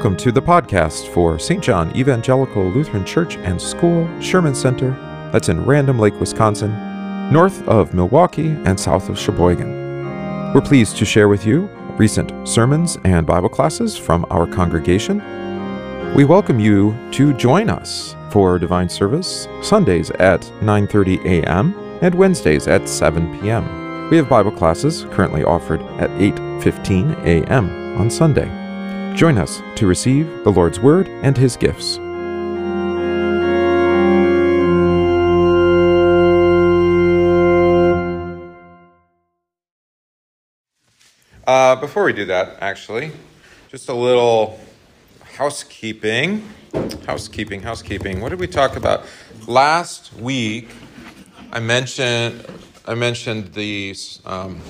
Welcome to the podcast for St. John Evangelical Lutheran Church and School, Sherman Center, that's in Random Lake, Wisconsin, north of Milwaukee and south of Sheboygan. We're pleased to share with you recent sermons and Bible classes from our congregation. We welcome you to join us for divine service Sundays at 9:30 a.m. and Wednesdays at 7 p.m. We have Bible classes currently offered at 8:15 a.m. on Sunday. Join us to receive the Lord's Word and His gifts. Uh, before we do that, actually, just a little housekeeping. Housekeeping, housekeeping. What did we talk about last week? I mentioned I mentioned the um,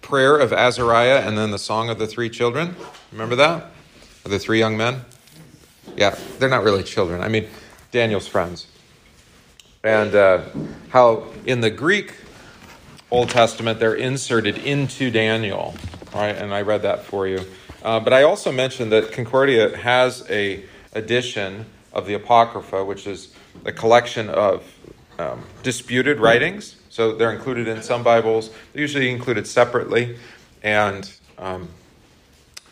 prayer of Azariah and then the song of the three children. Remember that? Of the three young men? Yeah, they're not really children. I mean, Daniel's friends. And uh, how in the Greek Old Testament they're inserted into Daniel. Right, and I read that for you. Uh, but I also mentioned that Concordia has a edition of the Apocrypha, which is a collection of um, disputed writings. So they're included in some Bibles. They're usually included separately, and um,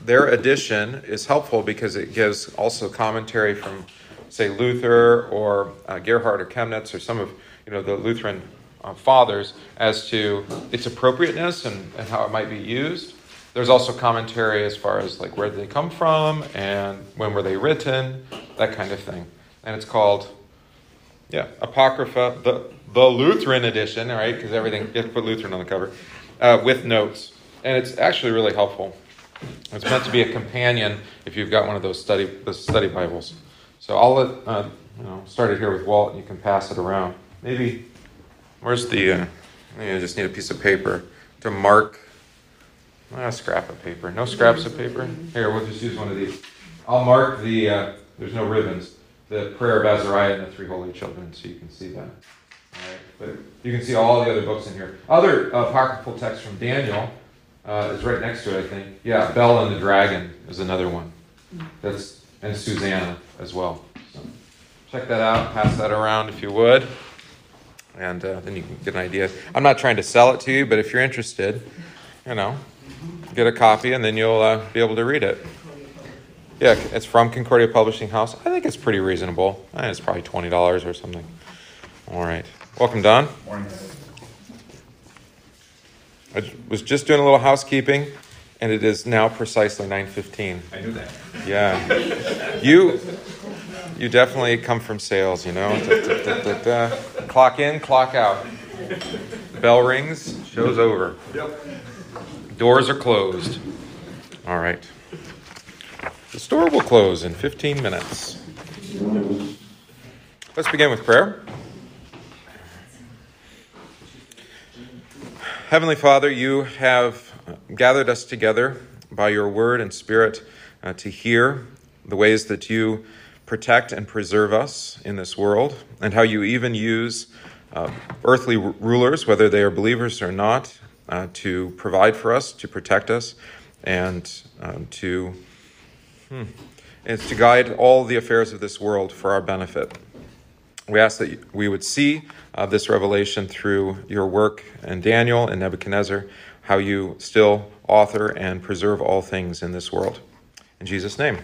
their edition is helpful because it gives also commentary from, say, Luther or uh, Gerhard or Chemnitz or some of you know the Lutheran uh, fathers as to its appropriateness and, and how it might be used. There's also commentary as far as like where did they come from and when were they written, that kind of thing. And it's called, yeah, Apocrypha, the, the Lutheran edition, right, because everything, you have to put Lutheran on the cover, uh, with notes. And it's actually really helpful. It's meant to be a companion if you've got one of those study, the study Bibles. So I'll let, uh, you know, started here with Walt and you can pass it around. Maybe, where's the, uh, I just need a piece of paper to mark a scrap of paper. No scraps of paper? Here, we'll just use one of these. I'll mark the, uh, there's no ribbons, the prayer of Azariah and the three holy children so you can see that. All right, but you can see all the other books in here. Other uh, apocryphal text from Daniel uh, is right next to it, I think. Yeah, Bel and the Dragon is another one. That's and Susanna as well. So check that out. Pass that around if you would, and uh, then you can get an idea. I'm not trying to sell it to you, but if you're interested, you know, get a copy, and then you'll uh, be able to read it. Yeah, it's from Concordia Publishing House. I think it's pretty reasonable. I think it's probably twenty dollars or something. All right. Welcome, Don. Morning. I was just doing a little housekeeping, and it is now precisely nine fifteen. I knew that. Yeah, you you definitely come from sales, you know. Da, da, da, clock in, clock out. Bell rings, show's over. Yep. Doors are closed. All right. The store will close in 15 minutes. Let's begin with prayer. Heavenly Father, you have gathered us together by your word and spirit uh, to hear the ways that you protect and preserve us in this world, and how you even use uh, earthly rulers, whether they are believers or not, uh, to provide for us, to protect us, and um, to hmm, is to guide all the affairs of this world for our benefit. We ask that we would see uh, this revelation through your work in Daniel and Nebuchadnezzar, how you still author and preserve all things in this world. In Jesus' name,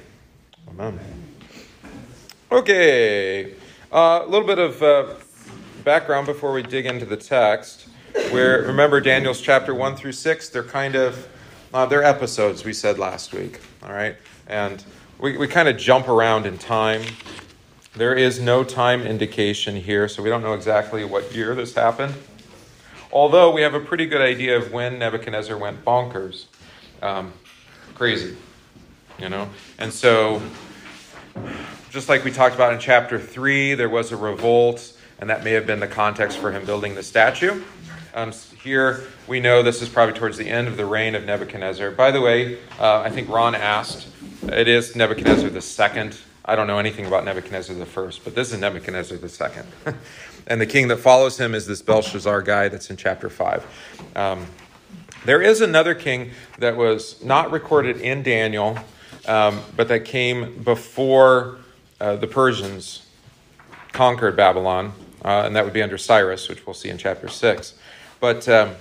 amen. Okay, uh, a little bit of uh, background before we dig into the text where remember Daniel's chapter 1 through 6, they're kind of uh, they're episodes we said last week, all right? And we, we kind of jump around in time. There is no time indication here, so we don't know exactly what year this happened. Although we have a pretty good idea of when Nebuchadnezzar went bonkers. Um, crazy, you know? And so, just like we talked about in chapter 3, there was a revolt, and that may have been the context for him building the statue. Um, here we know this is probably towards the end of the reign of Nebuchadnezzar. By the way, uh, I think Ron asked, it is Nebuchadnezzar the second. I don't know anything about Nebuchadnezzar the first, but this is Nebuchadnezzar the second. and the king that follows him is this Belshazzar guy that's in chapter 5. Um, there is another king that was not recorded in Daniel, um, but that came before uh, the Persians conquered Babylon, uh, and that would be under Cyrus, which we'll see in chapter 6. But um,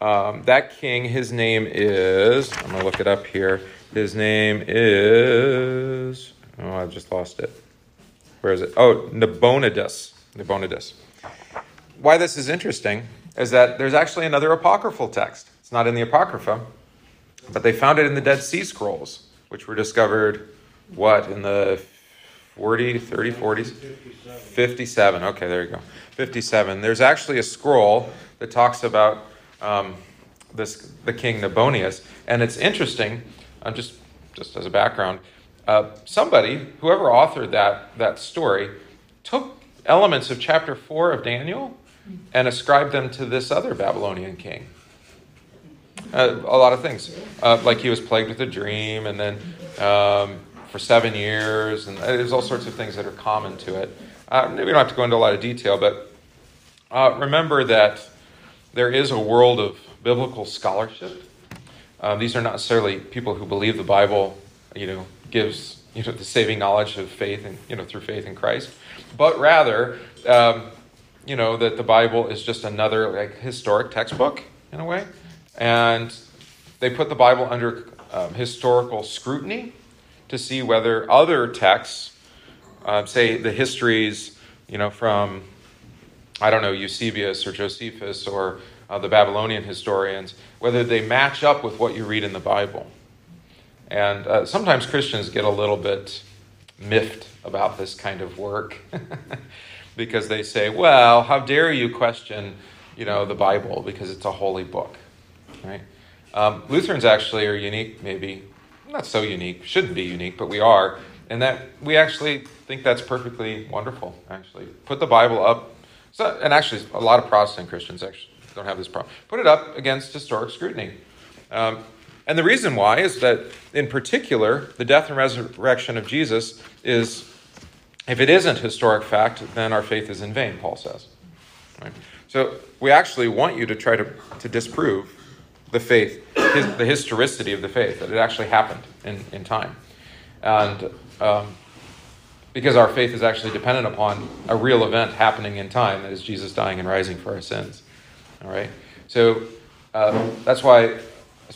um, that king, his name is, I'm going to look it up here. His name is, oh, I've just lost it. Where is it? Oh, Nabonidus. Nabonidus. Why this is interesting is that there's actually another apocryphal text. It's not in the Apocrypha, but they found it in the Dead Sea Scrolls, which were discovered, what, in the 40, 30, 40s? 57. 57. Okay, there you go. 57. There's actually a scroll that talks about um, this the king Nabonidus, and it's interesting. Uh, just just as a background, uh, somebody, whoever authored that that story, took elements of chapter four of Daniel and ascribed them to this other Babylonian king. Uh, a lot of things, uh, like he was plagued with a dream, and then um, for seven years, and there's all sorts of things that are common to it. Uh, we don't have to go into a lot of detail, but uh, remember that there is a world of biblical scholarship. Uh, these are not necessarily people who believe the Bible, you know, gives you know the saving knowledge of faith and you know through faith in Christ, but rather, um, you know, that the Bible is just another like historic textbook in a way, and they put the Bible under um, historical scrutiny to see whether other texts, uh, say the histories, you know, from I don't know, Eusebius or Josephus or uh, the Babylonian historians, whether they match up with what you read in the Bible. And uh, sometimes Christians get a little bit miffed about this kind of work because they say, well, how dare you question, you know, the Bible because it's a holy book, right? Um, Lutherans actually are unique, maybe not so unique, shouldn't be unique, but we are, and that we actually think that's perfectly wonderful. Actually, put the Bible up so, and actually, a lot of Protestant Christians actually don't have this problem. Put it up against historic scrutiny. Um, and the reason why is that, in particular, the death and resurrection of Jesus is, if it isn't historic fact, then our faith is in vain, Paul says. Right? So we actually want you to try to, to disprove the faith, his, the historicity of the faith, that it actually happened in, in time. And um, because our faith is actually dependent upon a real event happening in time, that is Jesus dying and rising for our sins. All right? So uh, that's why,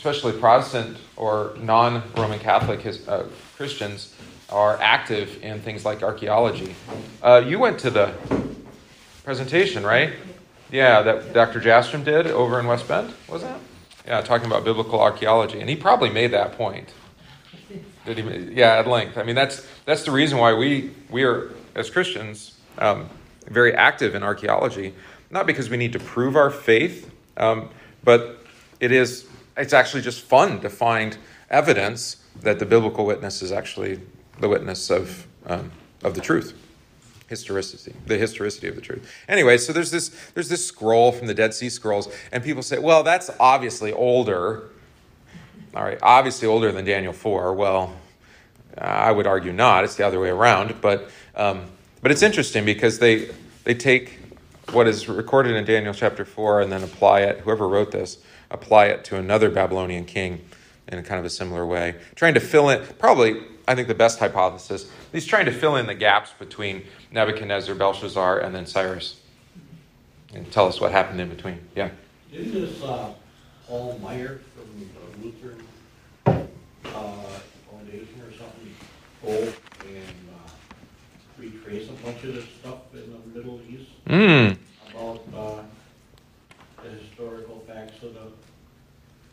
especially Protestant or non Roman Catholic his, uh, Christians are active in things like archaeology. Uh, you went to the presentation, right? Yeah, that Dr. Jastram did over in West Bend, was that? Yeah, talking about biblical archaeology. And he probably made that point. Did he? Yeah, at length. I mean, that's that's the reason why we we are as Christians um, very active in archaeology. Not because we need to prove our faith, um, but it is it's actually just fun to find evidence that the biblical witness is actually the witness of um, of the truth historicity the historicity of the truth anyway so there's this there's this scroll from the dead sea scrolls and people say well that's obviously older all right, obviously older than Daniel 4. Well, I would argue not. It's the other way around. But, um, but it's interesting because they, they take what is recorded in Daniel chapter 4 and then apply it, whoever wrote this, apply it to another Babylonian king in a kind of a similar way. Trying to fill in, probably, I think the best hypothesis, he's trying to fill in the gaps between Nebuchadnezzar, Belshazzar, and then Cyrus. And tell us what happened in between. Yeah. Didn't this uh, Paul Maier from the Lutheran uh, Foundation or something go and uh, retrace a bunch of this stuff in the Middle East Mm. about uh, the historical facts of the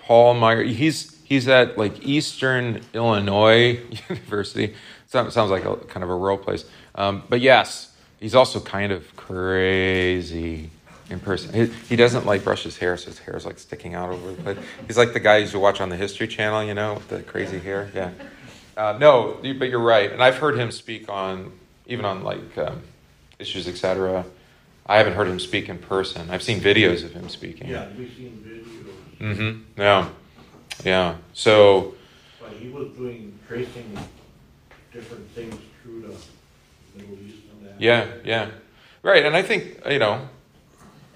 Paul Maier. He's he's at like Eastern Illinois University. Sounds sounds like a kind of a rural place. Um, but yes, he's also kind of crazy in person. He, he doesn't like brush his hair, so his hair is like sticking out over the place. He's like the guy you watch on the History Channel, you know, with the crazy hair. Yeah. Uh, no, but you're right, and I've heard him speak on even on like um, issues, etc. I haven't heard him speak in person. I've seen videos of him speaking. yeah we've seen videos Mm-hmm. Yeah. Yeah. So but he was doing tracing different things through the Middle East and that yeah, yeah. Right. And I think, you know,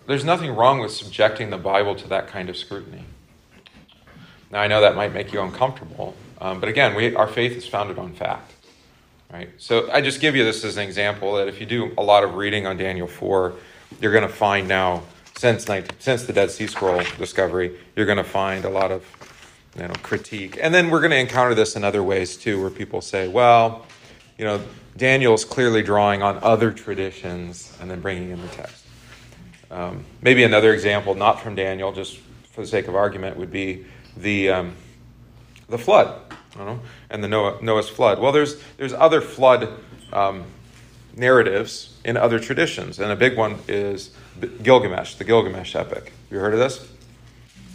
there's nothing wrong with subjecting the Bible to that kind of scrutiny. Now I know that might make you uncomfortable, Um, but again, we, our faith is founded on fact. Right? So I just give you this as an example that if you do a lot of reading on Daniel 4, you're going to find now, since, since the Dead Sea Scroll discovery, you're going to find a lot of you know, critique. And then we're going to encounter this in other ways too, where people say, well, you know, Daniel's clearly drawing on other traditions and then bringing in the text. Um, maybe another example, not from Daniel, just for the sake of argument, would be the um, the flood, you know, and the Noah, Noah's flood. Well, there's there's other flood um, narratives in other traditions, and a big one is Gilgamesh, the Gilgamesh epic. You heard of this?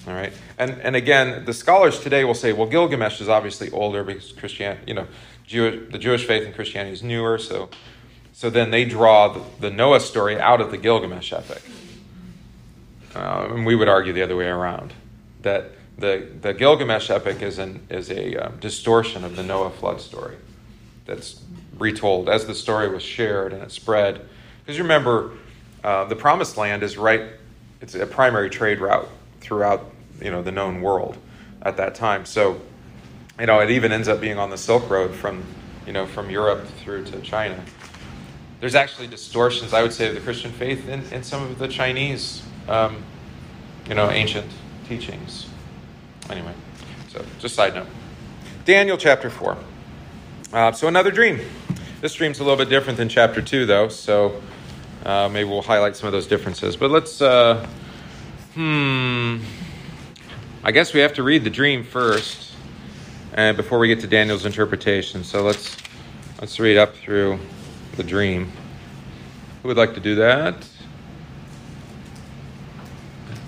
All right, and and again, the scholars today will say, well, Gilgamesh is obviously older because Christianity, you know, Jewish, the Jewish faith and Christianity is newer, so so then they draw the, the Noah story out of the Gilgamesh epic. Uh, and we would argue the other way around that the, the Gilgamesh epic is, an, is a uh, distortion of the Noah flood story that's retold as the story was shared and it spread. Because you remember, uh, the Promised Land is right, it's a primary trade route throughout you know, the known world at that time. So, you know, it even ends up being on the Silk Road from, you know, from Europe through to China. There's actually distortions, I would say, of the Christian faith in, in some of the Chinese um, you know, ancient teachings. Anyway, so just side note. Daniel chapter 4. Uh, so another dream. This dream's a little bit different than chapter 2, though, so uh, maybe we'll highlight some of those differences. But let's, uh, hmm, I guess we have to read the dream first and before we get to Daniel's interpretation. So let's, let's read up through the dream. Who would like to do that?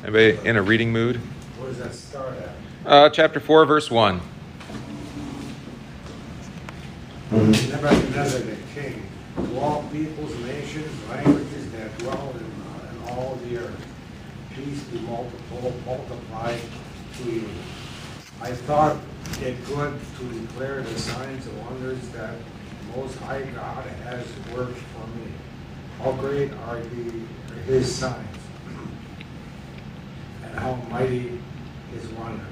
Anybody in a reading mood? Where does that start at? Uh, chapter 4, verse 1. Nebuchadnezzar the king, to all peoples, nations, languages that dwell in, in all the earth, peace be multiple, multiplied to you. I thought it good to declare the signs and wonders that Most High God has worked for me. How great are the, his signs and how mighty his wonders.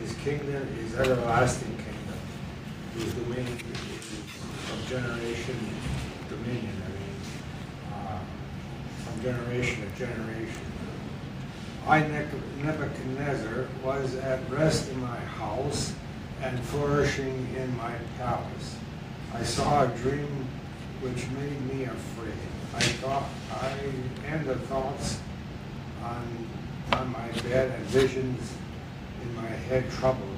His kingdom is everlasting kingdom. His dominion is of generation dominion. Generation to generation. I, Nebuchadnezzar, was at rest in my house and flourishing in my palace. I saw a dream which made me afraid. I thought I and the thoughts on on my bed and visions in my head troubled.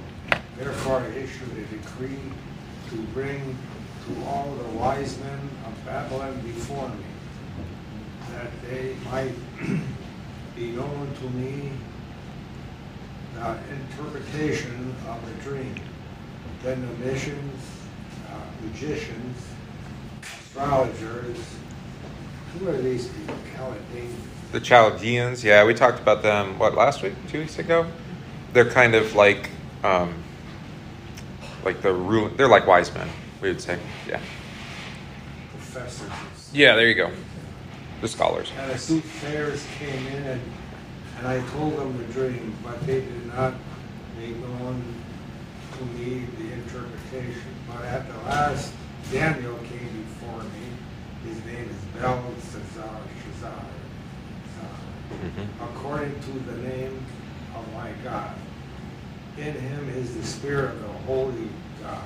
Therefore I issued a decree to bring to all the wise men of Babylon before me, that they might be known to me the interpretation of a dream. Then the missions, uh, magicians, astrologers, who are these people? Chaldeans the Chaldeans, yeah, we talked about them, what, last week, two weeks ago? They're kind of like, um, like the rule, they're like wise men, we would say, yeah. Professors. Yeah, there you go. The scholars. And the soothsayers came in and, and I told them the dream, but they did not make known to me the interpretation. But at the last, Daniel came before me. His name is Belteshazzar. Mm-hmm. according to the name of my God. In him is the spirit of the holy God.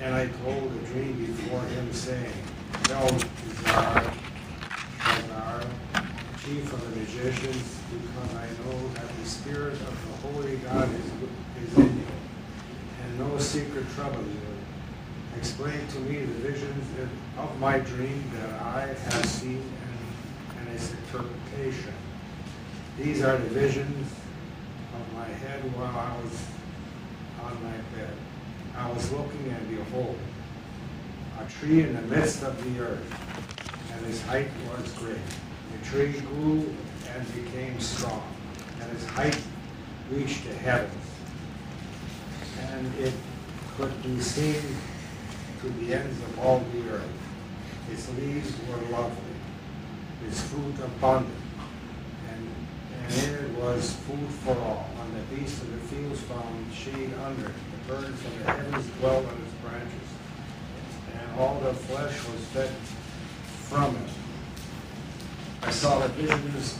And I told a dream before him, saying, Belteshazzar, chief of the magicians, because I know that the spirit of the holy God is, is in you, and no secret trouble you. Explain to me the visions of my dream that I have seen and its interpretation. These are the visions of my head while I was on my bed. I was looking and behold, a tree in the midst of the earth, and its height was great. The tree grew and became strong, and its height reached the heavens. And it could be seen to the ends of all the earth. Its leaves were lovely its fruit abundant, and, and it was food for all, and the beasts of the fields found shade under it. The birds of the heavens dwelt on its branches, and all the flesh was fed from it. I saw the visions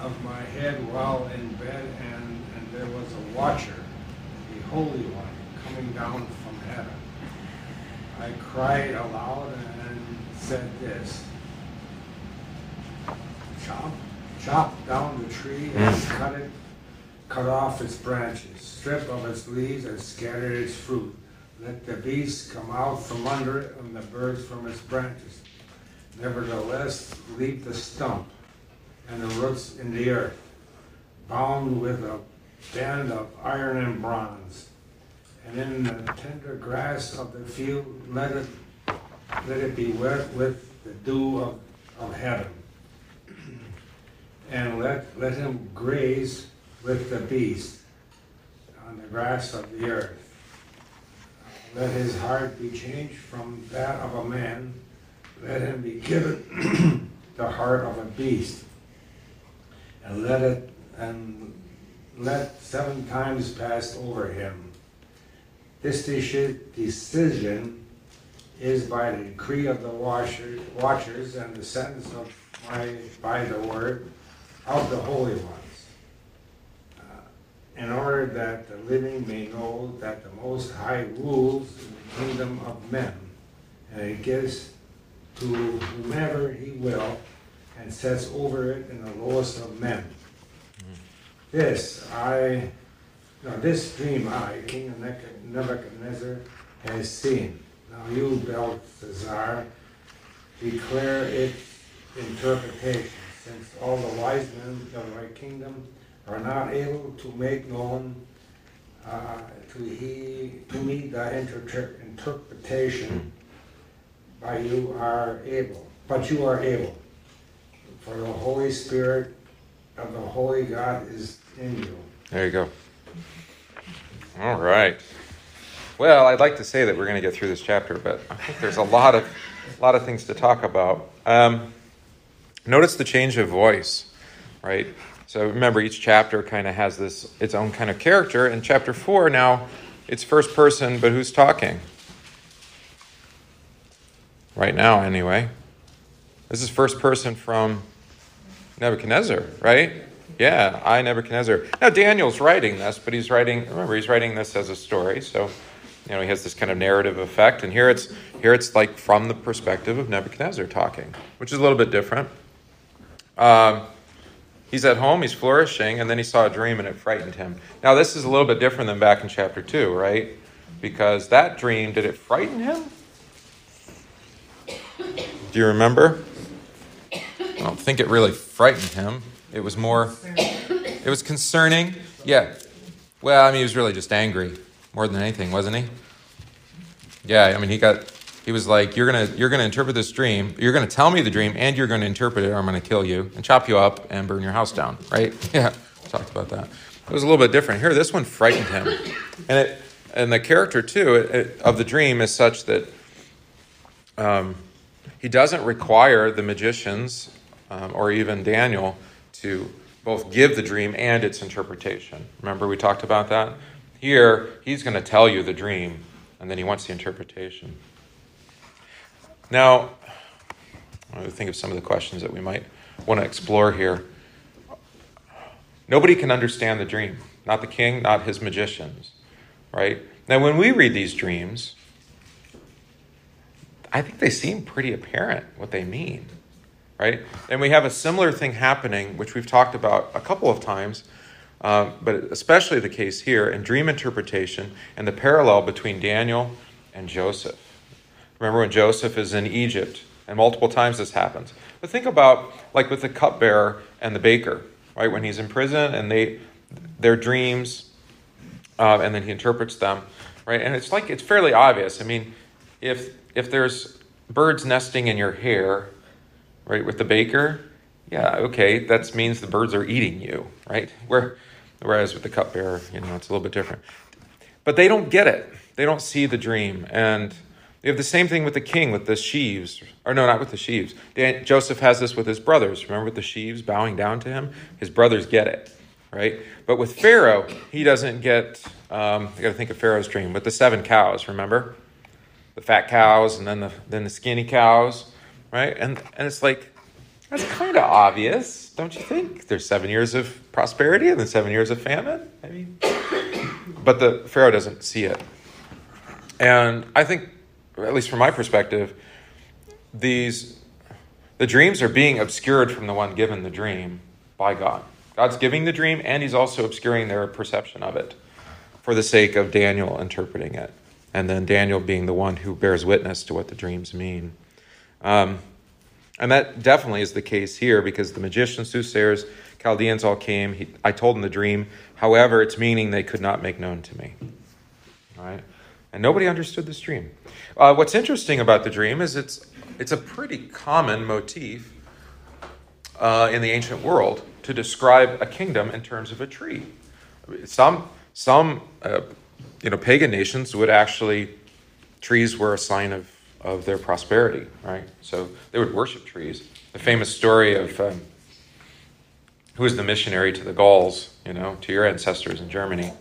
of my head while in bed, and, and there was a watcher, the Holy One, coming down from heaven. I cried aloud and said this Chop, chop down the tree and mm. cut it, cut off its branches, strip of its leaves and scatter its fruit. Let the beasts come out from under it and the birds from its branches. Nevertheless, leave the stump and the roots in the earth, bound with a band of iron and bronze. And in the tender grass of the field, let it, let it be wet with the dew of, of heaven. And let, let him graze with the beast on the grass of the earth. Let his heart be changed from that of a man. Let him be given the heart of a beast. And let it, and let seven times pass over him. This decision is by the decree of the watcher, watchers and the sentence of my, by the word of the holy ones, uh, in order that the living may know that the Most High rules in the kingdom of men, and he gives to whomever he will, and sets over it in the lowest of men. This I, now this dream I, King Nebuchadnezzar, has seen. Now you, Belteshazzar, declare its interpretation, since all the wise men of my kingdom are not able to make known uh, to he to me the inter- interpretation by you are able, but you are able. For the Holy Spirit of the Holy God is in you. There you go. All right. Well, I'd like to say that we're going to get through this chapter, but I think there's a lot of, a lot of things to talk about. Um, notice the change of voice, right? So remember, each chapter kind of has this its own kind of character. In chapter four, now it's first person, but who's talking? Right now, anyway. This is first person from Nebuchadnezzar, right? Yeah, I, Nebuchadnezzar. Now, Daniel's writing this, but he's writing, remember, he's writing this as a story. So, you know, he has this kind of narrative effect. And here it's, here it's like from the perspective of Nebuchadnezzar talking, which is a little bit different. Um, he's at home, he's flourishing, and then he saw a dream and it frightened him. Now, this is a little bit different than back in chapter 2, right? Because that dream, did it frighten him? Do you remember? I don't think it really frightened him. It was more, it was concerning. Yeah. Well, I mean, he was really just angry more than anything, wasn't he? Yeah, I mean, he got, he was like, you're to, you're to interpret this dream. You're to tell me the dream and you're to interpret it or I'm to kill you and chop you up and burn your house down, right? Yeah. Talked about that. It was a little bit different. Here, this one frightened him. And it, and the character too it, it, of the dream is such that um, he doesn't require the magicians um, or even Daniel to both give the dream and its interpretation. Remember, we talked about that? Here, he's going to tell you the dream, and then he wants the interpretation. Now, I think of some of the questions that we might want to explore here. Nobody can understand the dream, not the king, not his magicians, right? Now, when we read these dreams, I think they seem pretty apparent what they mean right? And we have a similar thing happening, which we've talked about a couple of times, uh, but especially the case here in dream interpretation and the parallel between Daniel and Joseph. Remember when Joseph is in Egypt, and multiple times this happens. But think about like with the cupbearer and the baker, right? When he's in prison and they their dreams, uh, and then he interprets them, right? And it's like it's fairly obvious. I mean, if if there's birds nesting in your hair right? With the baker, yeah, okay, that means the birds are eating you, right? Where, whereas with the cupbearer, you know, it's a little bit different. But they don't get it. They don't see the dream. And You have the same thing with the king, with the sheaves. Or no, not with the sheaves. Joseph has this with his brothers. Remember with the sheaves bowing down to him? His brothers get it, right? But with Pharaoh, he doesn't get, um, I got to think of Pharaoh's dream, with the seven cows, remember? The fat cows and then the, then the skinny cows, right? And, and it's like, that's kind of obvious, don't you think? There's seven years of prosperity and then seven years of famine. I mean, but the Pharaoh doesn't see it. And I think at least from my perspective, these the dreams are being obscured from the one given the dream by God. God's giving the dream, and He's also obscuring their perception of it for the sake of Daniel interpreting it, and then Daniel being the one who bears witness to what the dreams mean. Um, and that definitely is the case here because the magicians, soothsayers, Chaldeans all came. He, I told them the dream. However, its meaning they could not make known to me. All right? And nobody understood this dream. Uh, what's interesting about the dream is it's, it's a pretty common motif uh, in the ancient world to describe a kingdom in terms of a tree. Some, some uh, you know, pagan nations would actually, trees were a sign of, of their prosperity, right? So they would worship trees. The famous story of um, who was the missionary to the Gauls, you know, to your ancestors in Germany.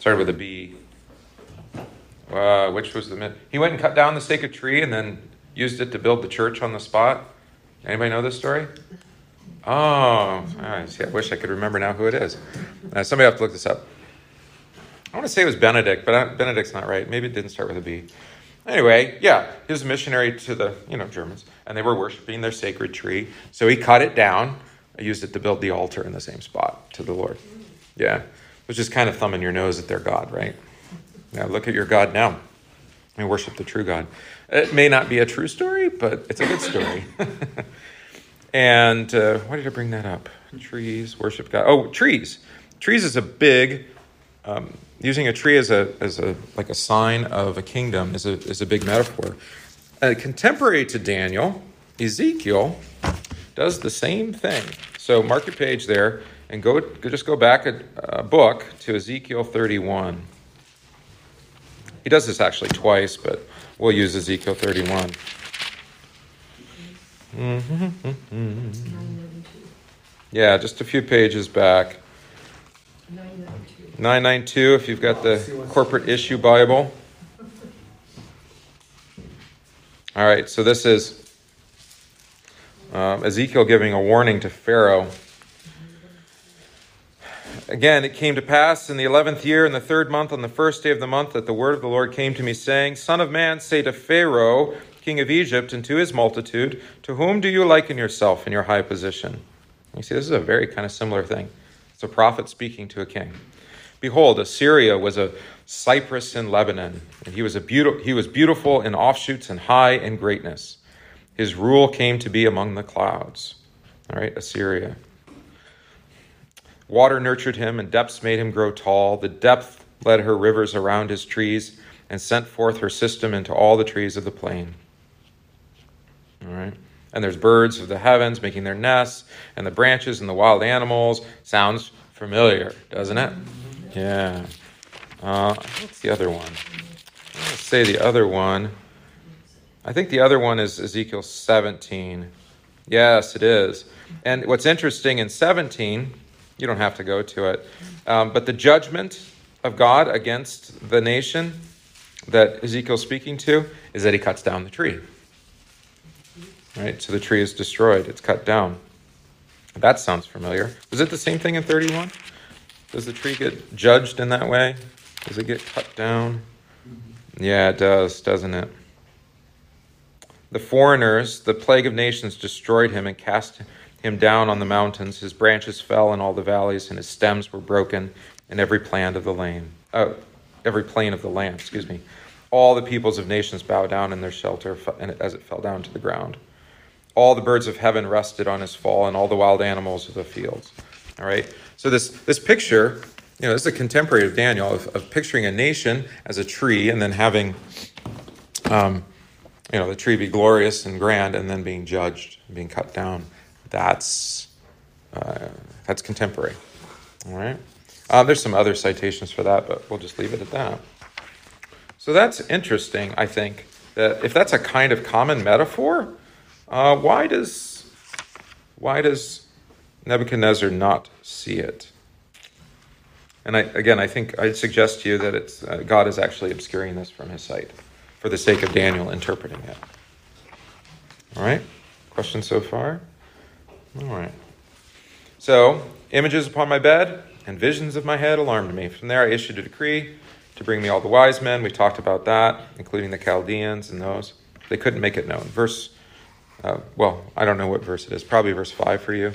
Started with a B. Uh, which was the he went and cut down the sacred tree and then used it to build the church on the spot. Anybody know this story? Oh, I see. I wish I could remember now who it is. Uh, somebody have to look this up. I want to say it was Benedict, but Benedict's not right. Maybe it didn't start with a B. Anyway, yeah, he was a missionary to the you know Germans, and they were worshiping their sacred tree. So he cut it down. Used it to build the altar in the same spot to the Lord. Yeah, which is kind of thumbing your nose at their God, right? Now look at your God now and worship the true God. It may not be a true story, but it's a good story. and uh, why did I bring that up? Trees, worship God. Oh, trees. Trees is a big. Um, using a tree as a as a like a sign of a kingdom is a is a big metaphor. Uh, contemporary to Daniel, Ezekiel does the same thing. So mark your page there and go just go back a, a book to Ezekiel 31. He does this actually twice, but we'll use Ezekiel 31. Yeah, just a few pages back. 992, if you've got the corporate issue Bible. All right, so this is um, Ezekiel giving a warning to Pharaoh Again, it came to pass in the eleventh year, in the third month, on the first day of the month, that the word of the Lord came to me, saying, Son of man, say to Pharaoh, king of Egypt, and to his multitude, To whom do you liken yourself in your high position? You see, this is a very kind of similar thing. It's a prophet speaking to a king. Behold, Assyria was a cypress in Lebanon, and he was, a beautiful, he was beautiful in offshoots and high in greatness. His rule came to be among the clouds. All right, Assyria. Water nurtured him, and depths made him grow tall. The depth led her rivers around his trees, and sent forth her system into all the trees of the plain. All right. And there's birds of the heavens making their nests, and the branches and the wild animals. Sounds familiar, doesn't it? Yeah. Uh, what's the other one? Let's say the other one. I think the other one is Ezekiel 17. Yes, it is. And what's interesting in 17 you don't have to go to it. Um, but the judgment of God against the nation that Ezekiel's speaking to is that he cuts down the tree. Right? So the tree is destroyed, it's cut down. That sounds familiar. Was it the same thing in 31? Does the tree get judged in that way? Does it get cut down? Yeah, it does, doesn't it? The foreigners, the plague of nations destroyed him and cast him down on the mountains. His branches fell in all the valleys, and his stems were broken in every plant of the lane. Uh, every plane of the land, excuse me. All the peoples of nations bowed down in their shelter as it fell down to the ground. All the birds of heaven rested on his fall, and all the wild animals of the fields. All right. So this this picture, you know, this is a contemporary of Daniel of, of picturing a nation as a tree, and then having, um, you know, the tree be glorious and grand, and then being judged, being cut down that's uh, that's contemporary. All right. Uh, there's some other citations for that, but we'll just leave it at that. So that's interesting, I think, that if that's a kind of common metaphor, uh, why does why does Nebuchadnezzar not see it? And I, again, I think I'd suggest to you that it's, uh, God is actually obscuring this from his sight for the sake of Daniel interpreting it. All right? Questions so far? All right. So, images upon my bed and visions of my head alarmed me. From there, I issued a decree to bring me all the wise men. We talked about that, including the Chaldeans and those. They couldn't make it known. Verse, uh, well, I don't know what verse it is, probably verse 5 for you.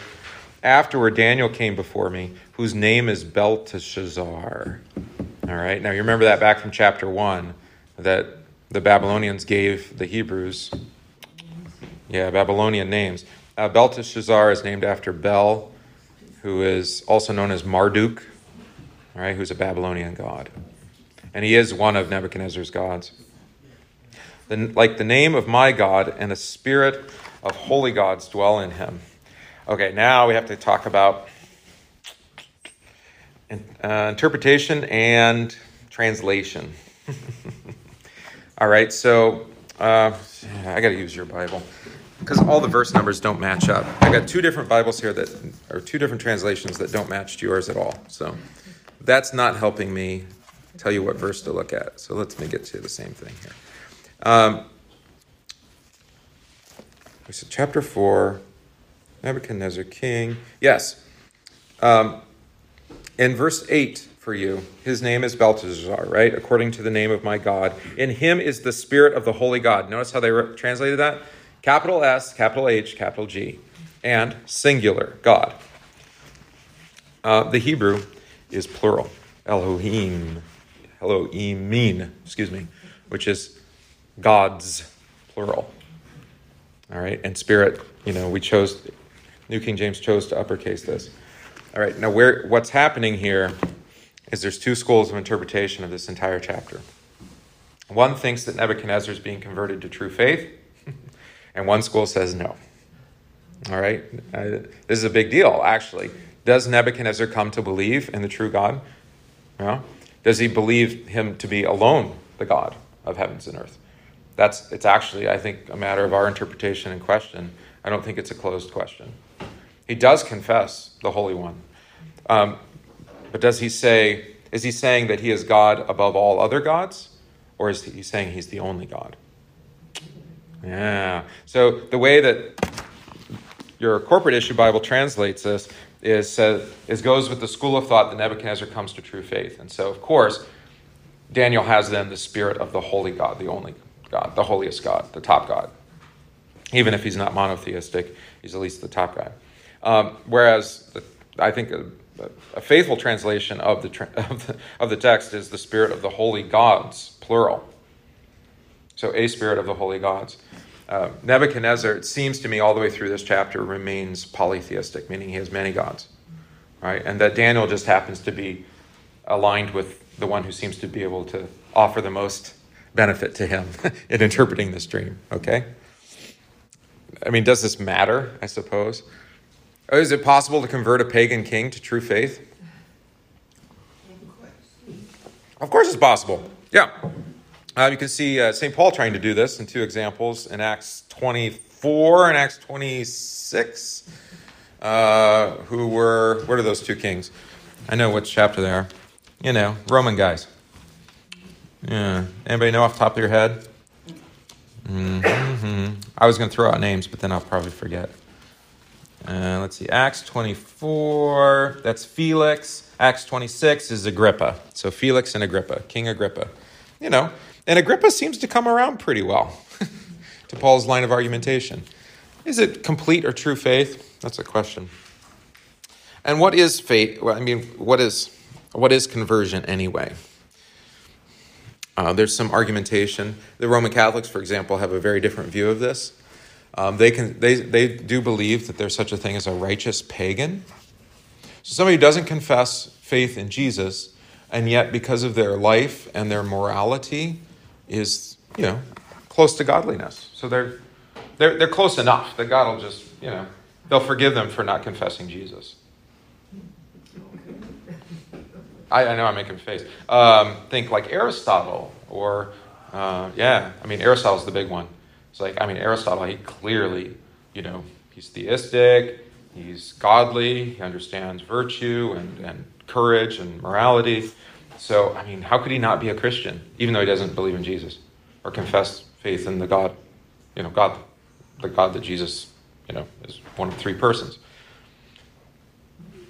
Afterward, Daniel came before me, whose name is Belteshazzar. All right, now you remember that back from chapter 1 that the Babylonians gave the Hebrews, yeah, Babylonian names. Uh, Belteshazzar is named after Bel, who is also known as Marduk, all right, who's a Babylonian god. And he is one of Nebuchadnezzar's gods. The, like the name of my God and a spirit of holy gods dwell in him. Okay, now we have to talk about uh, interpretation and translation. all right, so uh, I got to use your Bible because all the verse numbers don't match up. I got two different Bibles here that are two different translations that don't match yours at all. So that's not helping me tell you what verse to look at. So let's make it to the same thing here. Um, we said chapter 4, Nebuchadnezzar, king. Yes. Um, in verse 8 for you, his name is Belteshazzar, right? According to the name of my God. In him is the spirit of the holy God. Notice how they re- translated that? Capital S, capital H, capital G, and singular, God. Uh, the Hebrew is plural, Elohim, Elohimin, excuse me, which is gods, plural. All right, and spirit, you know, we chose, New King James chose to uppercase this. All right, now where what's happening here is there's two schools of interpretation of this entire chapter. One thinks that Nebuchadnezzar is being converted to true faith, and one school says no. All right, uh, this is a big deal, actually. Does Nebuchadnezzar come to believe in the true God? Yeah. Does he believe him to be alone the God of heavens and earth? That's it's actually, I think, a matter of our interpretation and question. I don't think it's a closed question. He does confess the Holy One. Um, but does he say, is he saying that he is God above all other gods? Or is he saying he's the only God? Yeah. So the way that your corporate issue Bible translates this is, uh, is goes with the school of thought that Nebuchadnezzar comes to true faith. And so, of course, Daniel has then the spirit of the holy God, the only God, the holiest God, the top God. Even if he's not monotheistic, he's at least the top guy. Um, whereas I think a, a, faithful translation of the, of the, of the text is the spirit of the holy gods, plural. So a spirit of the holy gods. Uh, Nebuchadnezzar, it seems to me, all the way through this chapter, remains polytheistic, meaning he has many gods, right? And that Daniel just happens to be aligned with the one who seems to be able to offer the most benefit to him in interpreting this dream. Okay. I mean, does this matter? I suppose. Is it possible to convert a pagan king to true faith? Of course, it's possible. Yeah. Uh, you can see uh, St. Paul trying to do this in two examples in Acts 24 and Acts 26. Uh, who were, what are those two kings? I know which chapter they are. You know, Roman guys. Yeah. Anybody know off the top of your head? Mm-hmm. I was going to throw out names, but then I'll probably forget. Uh, let's see. Acts 24, that's Felix. Acts 26 is Agrippa. So Felix and Agrippa, King Agrippa. You know, and Agrippa seems to come around pretty well to Paul's line of argumentation. Is it complete or true faith? That's a question. And what is faith? Well, I mean, what is what is conversion anyway? Uh, there's some argumentation. The Roman Catholics, for example, have a very different view of this. Um, they can they they do believe that there's such a thing as a righteous pagan. So somebody who doesn't confess faith in Jesus, and yet because of their life and their morality, is, you know, close to godliness. So they're, they're, they're close enough that God will just, you know, they'll forgive them for not confessing Jesus. I, I know I'm making a face. Um, think like Aristotle or uh, yeah, I mean Aristotle's the big one. It's like I mean Aristotle, he clearly, you know, he's theistic, he's godly, he understands virtue and, and courage and morality. So I mean, how could he not be a Christian, even though he doesn't believe in Jesus or confess faith in the God, you know, God, the God that Jesus, you know, is one of three persons.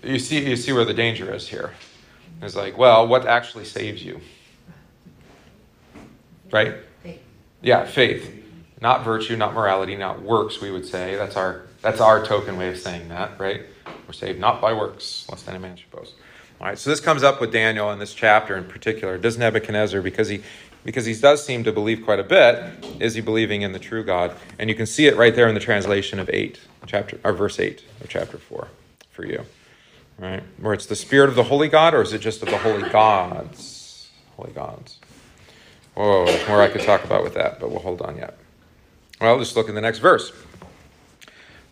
You see, you see where the danger is here. It's like, well, what actually saves you? Right? Faith. Yeah, faith. Not virtue, not morality, not works, we would say. That's our that's our token way of saying that, right? We're saved not by works, lest any man should boast. All right, so this comes up with Daniel in this chapter in particular. Does Nebuchadnezzar, because he because he does seem to believe quite a bit, is he believing in the true God? And you can see it right there in the translation of eight, chapter or verse eight of chapter four for you. Right? Where it's the spirit of the holy God, or is it just of the holy gods? Holy gods. Whoa, there's more I could talk about with that, but we'll hold on yet. Well, let's look in the next verse.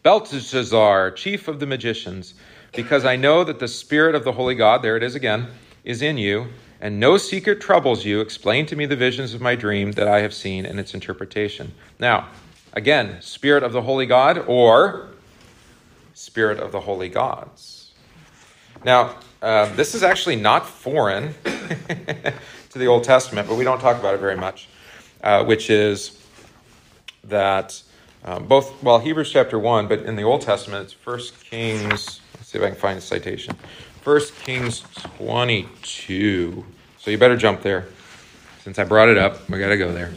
Belteshazzar, chief of the magicians, because I know that the spirit of the holy God, there it is again, is in you, and no secret troubles you, explain to me the visions of my dream that I have seen and its interpretation. Now, again, spirit of the holy God or spirit of the holy gods. Now, uh, this is actually not foreign to the Old Testament, but we don't talk about it very much, uh, which is that um, both, well, Hebrews chapter 1, but in the Old Testament, it's First Kings, let's see if I can find a citation. First Kings 22. So you better jump there. Since I brought it up, we got to go there.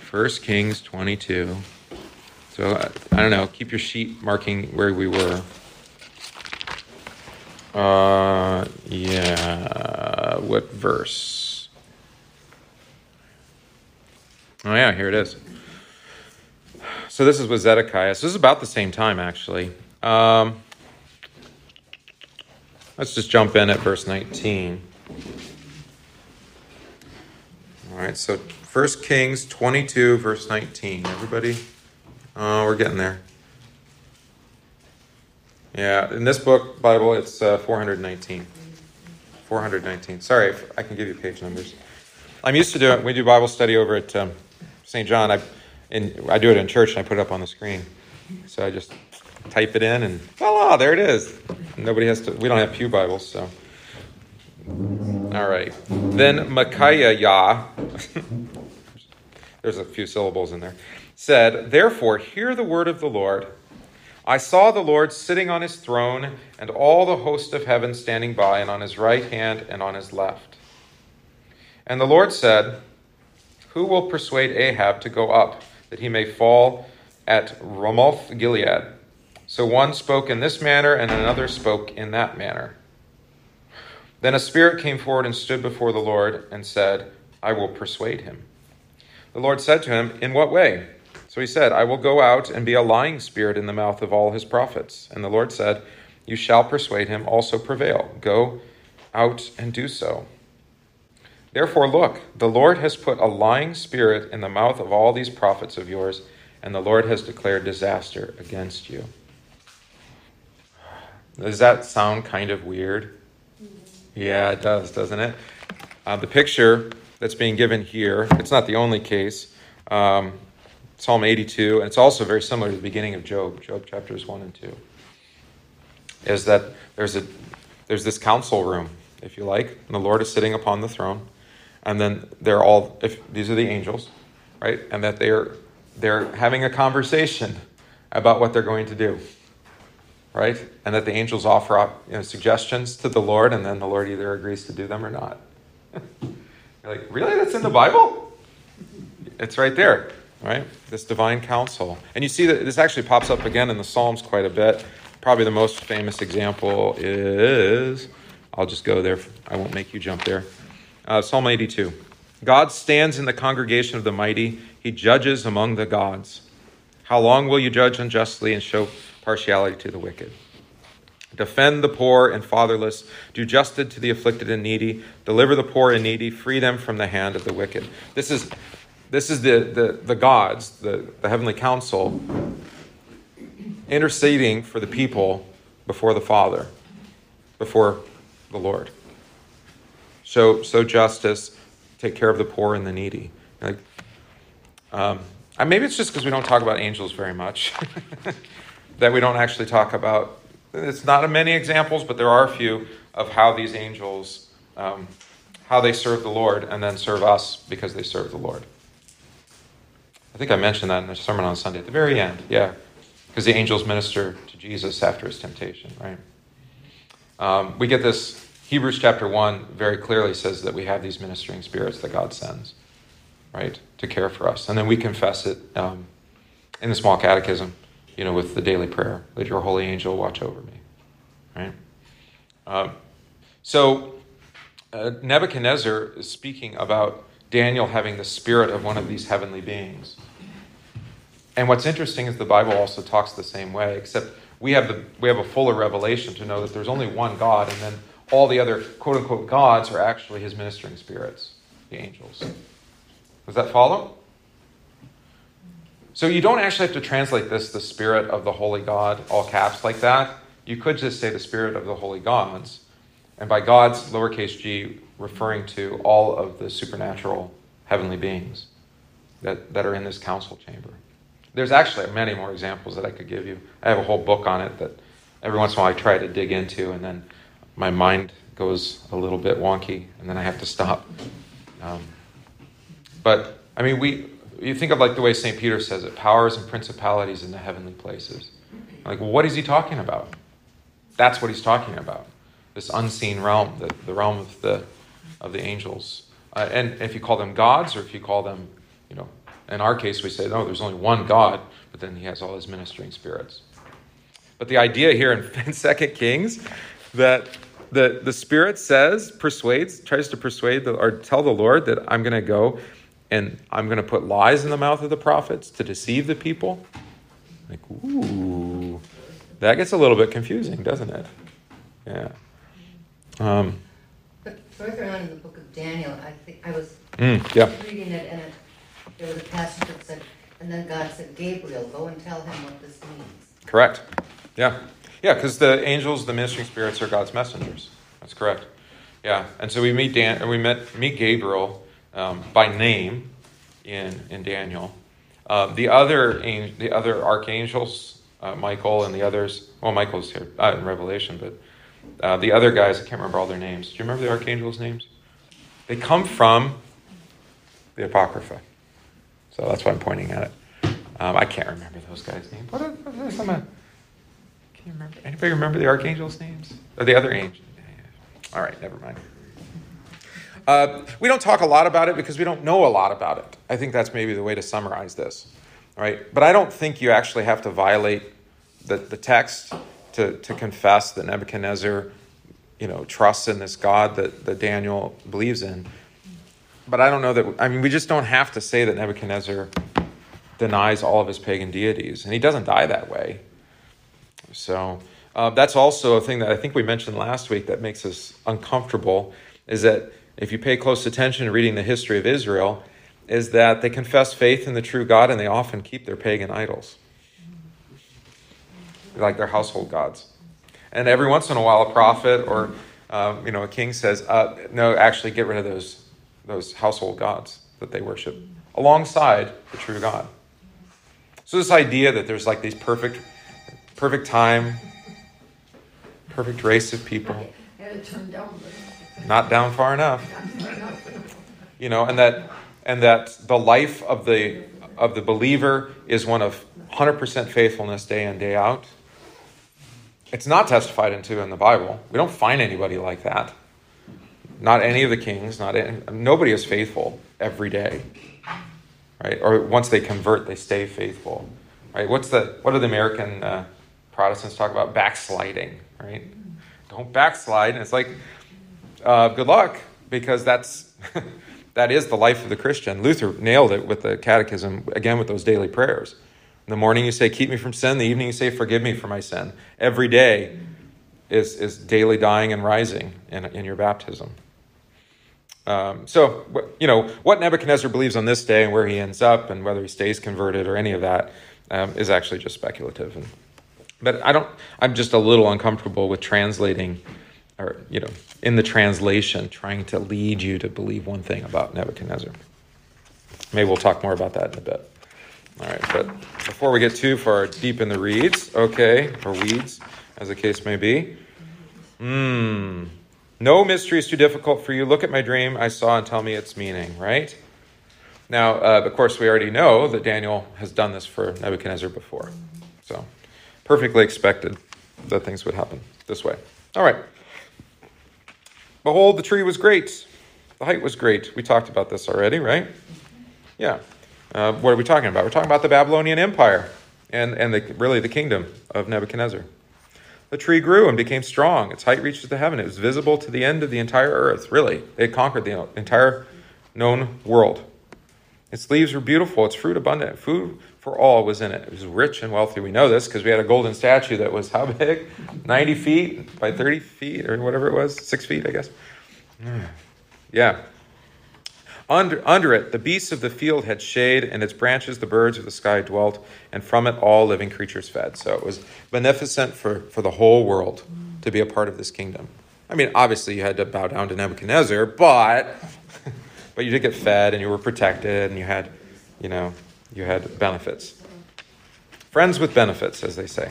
First Kings 22. So uh, I don't know, keep your sheet marking where we were. Uh, yeah, what verse? Oh, yeah, here it is. So this is with Zedekiah. So this is about the same time, actually. Um, let's just jump in at verse 19. All right, so 1 Kings 22, verse 19. Everybody? Oh, we're getting there. Yeah, in this book, Bible, it's uh, 419. 419. Sorry, I can give you page numbers. I'm used to doing, we do Bible study over at um, St. John. I, in, I do it in church and I put it up on the screen. So I just type it in and voila, there it is. Nobody has to, we don't have Pew Bibles, so. All right. Then Micaiah Yah, there's a few syllables in there, said, Therefore, hear the word of the Lord. I saw the Lord sitting on his throne, and all the host of heaven standing by, and on his right hand and on his left. And the Lord said, Who will persuade Ahab to go up, that he may fall at Ramoth Gilead? So one spoke in this manner, and another spoke in that manner. Then a spirit came forward and stood before the Lord, and said, I will persuade him. The Lord said to him, In what way? So he said, I will go out and be a lying spirit in the mouth of all his prophets. And the Lord said, You shall persuade him, also prevail. Go out and do so. Therefore, look, the Lord has put a lying spirit in the mouth of all these prophets of yours, and the Lord has declared disaster against you. Does that sound kind of weird? Yeah, it does, doesn't it? Uh, the picture that's being given here, it's not the only case. Um, Psalm 82, and it's also very similar to the beginning of Job, Job chapters 1 and 2, is that there's, a, there's this council room, if you like, and the Lord is sitting upon the throne, and then they're all, if these are the angels, right, and that they're, they're having a conversation about what they're going to do, right, and that the angels offer up you know, suggestions to the Lord, and then the Lord either agrees to do them or not. You're like, really? That's in the Bible? It's right there right? This divine counsel. And you see that this actually pops up again in the Psalms quite a bit. Probably the most famous example is, I'll just go there, I won't make you jump there. Uh, Psalm 82. God stands in the congregation of the mighty, he judges among the gods. How long will you judge unjustly and show partiality to the wicked? Defend the poor and fatherless, do justice to the afflicted and needy, deliver the poor and needy, free them from the hand of the wicked. This is this is the, the, the gods, the, the heavenly council, interceding for the people before the Father, before the Lord. Show, show justice take care of the poor and the needy. Like, um, maybe it's just because we don't talk about angels very much that we don't actually talk about. It's not many examples, but there are a few of how these angels, um, how they serve the Lord and then serve us because they serve the Lord. I think I mentioned that in the sermon on Sunday at the very end. Yeah, because the angels minister to Jesus after his temptation, right? Um, we get this, Hebrews chapter 1 very clearly says that we have these ministering spirits that God sends, right, to care for us. And then we confess it um, in the small catechism, you know, with the daily prayer let your holy angel watch over me, right? Um, so uh, Nebuchadnezzar is speaking about Daniel having the spirit of one of these heavenly beings. And what's interesting is the Bible also talks the same way, except we have the we have a fuller revelation to know that there's only one God, and then all the other quote unquote gods are actually his ministering spirits, the angels. Does that follow? So you don't actually have to translate this the spirit of the holy God, all caps like that. You could just say the spirit of the holy gods. And by gods, lowercase g, referring to all of the supernatural heavenly beings that, that are in this council chamber. There's actually many more examples that I could give you. I have a whole book on it that every once in a while I try to dig into, and then my mind goes a little bit wonky, and then I have to stop. Um, but I mean, we you think of like the way St. Peter says it powers and principalities in the heavenly places. Like, what is he talking about? That's what he's talking about. This unseen realm, the, the realm of the of the angels. Uh, and if you call them gods, or if you call them, you know, in our case, we say, no, there's only one God, but then he has all his ministering spirits. But the idea here in, Second Kings that the, the Spirit says, persuades, tries to persuade the, or tell the Lord that I'm going to go and I'm going to put lies in the mouth of the prophets to deceive the people. Like, ooh, that gets a little bit confusing, doesn't it? Yeah. Um, but further on in the book of Daniel, I think I was mm, yeah. reading it, and it there was a passage that said, and then God said, Gabriel, go and tell him what this means. Correct. Yeah. Yeah, because the angels, the ministering spirits, are God's messengers. That's correct. Yeah, and so we meet Dan, we met meet Gabriel um, by name in in Daniel. Uh, the other the other archangels, uh, Michael and the others. Well, Michael's here uh, in Revelation, but uh, the other guys, I can't remember all their names. Do you remember the archangels' names? They come from the Apocrypha. So that's why I'm pointing at it. Um, I can't remember those guys' names. What are, what are some? You remember? Anybody remember the archangels' names or the other angels? All right, never mind. Uh, we don't talk a lot about it because we don't know a lot about it. I think that's maybe the way to summarize this, right? But I don't think you actually have to violate the, the text to, to confess that Nebuchadnezzar, you know, trusts in this God that, that Daniel believes in but I don't know that. I mean, we just don't have to say that Nebuchadnezzar denies all of his pagan deities, and he doesn't die that way. So uh, that's also a thing that I think we mentioned last week that makes us uncomfortable. Is that if you pay close attention reading the history of Israel, is that they confess faith in the true God and they often keep their pagan idols, like their household gods. And every once in a while, a prophet or um, you know a king says, uh, "No, actually, get rid of those those household gods that they worship alongside the true God. So this idea that there's like these perfect, perfect time, perfect race of people, not down far enough, you know, and that and that the life of the of the believer is one of 100% faithfulness day in day out. It's not testified into in the Bible. We don't find anybody like that. Not any of the kings, not any, nobody is faithful every day. Right? Or once they convert, they stay faithful. Right? What's the what are the American uh, Protestants talk about? Backsliding, right? Don't backslide. And it's like, uh, good luck, because that's that is the life of the Christian. Luther nailed it with the catechism, again with those daily prayers. In the morning you say, Keep me from sin. In the evening you say, Forgive me for my sin. Every day is, is daily dying and rising in, in your baptism. Um, so, you know, what Nebuchadnezzar believes on this day and where he ends up and whether he stays converted or any of that um, is actually just speculative. And, but I don't, I'm just a little uncomfortable with translating or, you know, in the translation, trying to lead you to believe one thing about Nebuchadnezzar. Maybe we'll talk more about that in a bit. All right, but before we get too far deep in the reeds, okay, or weeds, as the case may be, hmm, no mystery is too difficult for you. Look at my dream I saw and tell me its meaning, right? Now, uh, of course, we already know that Daniel has done this for Nebuchadnezzar before. So, perfectly expected that things would happen this way. All right. Behold, the tree was great. The height was great. We talked about this already, right? Yeah. Uh, what are we talking about? We're talking about the Babylonian Empire and, and the, really the kingdom of Nebuchadnezzar. The tree grew and became strong. Its height reached to the heaven. It was visible to the end of the entire earth. Really, it conquered the entire known world. Its leaves were beautiful. Its fruit abundant. Food for all was in it. It was rich and wealthy. We know this because we had a golden statue that was how big? 90 feet by 30 feet or whatever it was. Six feet, I guess. Yeah. Under, under it, the beasts of the field had shade, and its branches the birds of the sky dwelt, and from it all living creatures fed. So it was beneficent for, for the whole world to be a part of this kingdom. I mean, obviously you had to bow down to Nebuchadnezzar, but but you did get fed and you were protected and you had, you know, you had benefits. Friends with benefits, as they say.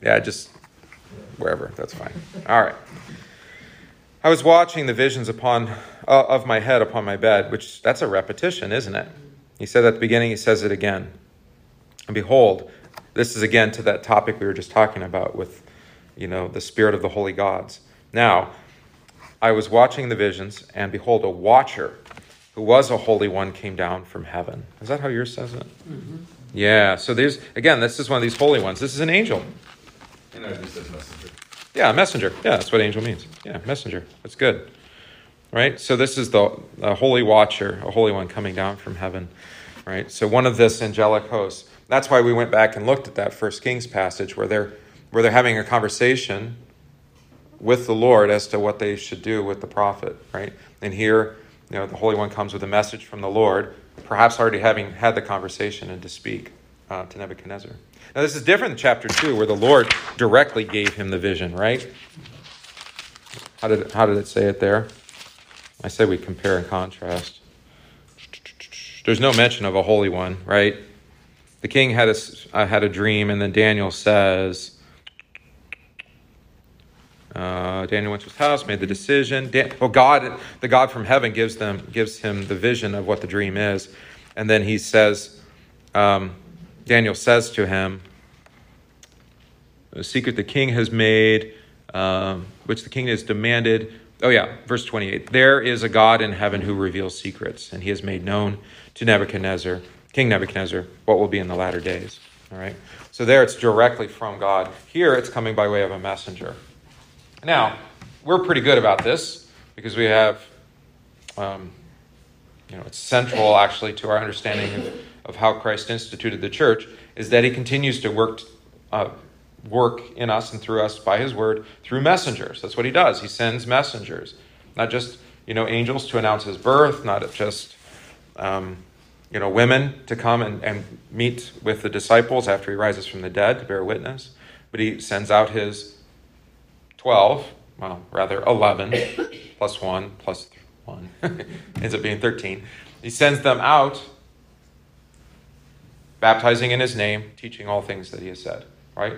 Yeah, just wherever, that's fine. All right. I was watching the visions upon uh, of my head upon my bed, which that's a repetition, isn't it? He said at the beginning, he says it again. And behold, this is again to that topic we were just talking about with, you know, the spirit of the holy gods. Now, I was watching the visions, and behold, a watcher who was a holy one came down from heaven. Is that how yours says it? Mm-hmm. Yeah. So there's again, this is one of these holy ones. This is an angel. And I just said messenger. Yeah, messenger. Yeah, that's what angel means. Yeah, messenger. That's good. Right? So this is the a holy watcher, a holy one coming down from heaven. Right? So one of this angelic hosts. That's why we went back and looked at that first Kings passage where they're where they're having a conversation with the Lord as to what they should do with the prophet, right? And here, you know, the Holy One comes with a message from the Lord, perhaps already having had the conversation and to speak uh, to Nebuchadnezzar. Now, this is different than chapter 2, where the Lord directly gave him the vision, right? How did, how did it say it there? I say we compare and contrast. There's no mention of a holy one, right? The king had a, uh, had a dream, and then Daniel says, uh, Daniel went to his house, made the decision. Dan- well, God, the God from heaven, gives them gives him the vision of what the dream is, and then he says, um, Daniel says to him, "The secret the king has made, um, which the king has demanded." Oh yeah, verse twenty-eight. There is a God in heaven who reveals secrets, and he has made known to Nebuchadnezzar, King Nebuchadnezzar, what will be in the latter days. All right. So there, it's directly from God. Here, it's coming by way of a messenger. Now, we're pretty good about this because we have, um, you know, it's central actually to our understanding of, of, how Christ instituted the church is that he continues to work, uh, work in us and through us by his word through messengers. That's what he does. He sends messengers, not just, you know, angels to announce his birth, not just, um, you know, women to come and, and meet with the disciples after he rises from the dead to bear witness, but he sends out his 12, well, rather 11, plus 1, plus 1, ends up being 13. He sends them out, baptizing in his name, teaching all things that he has said, right?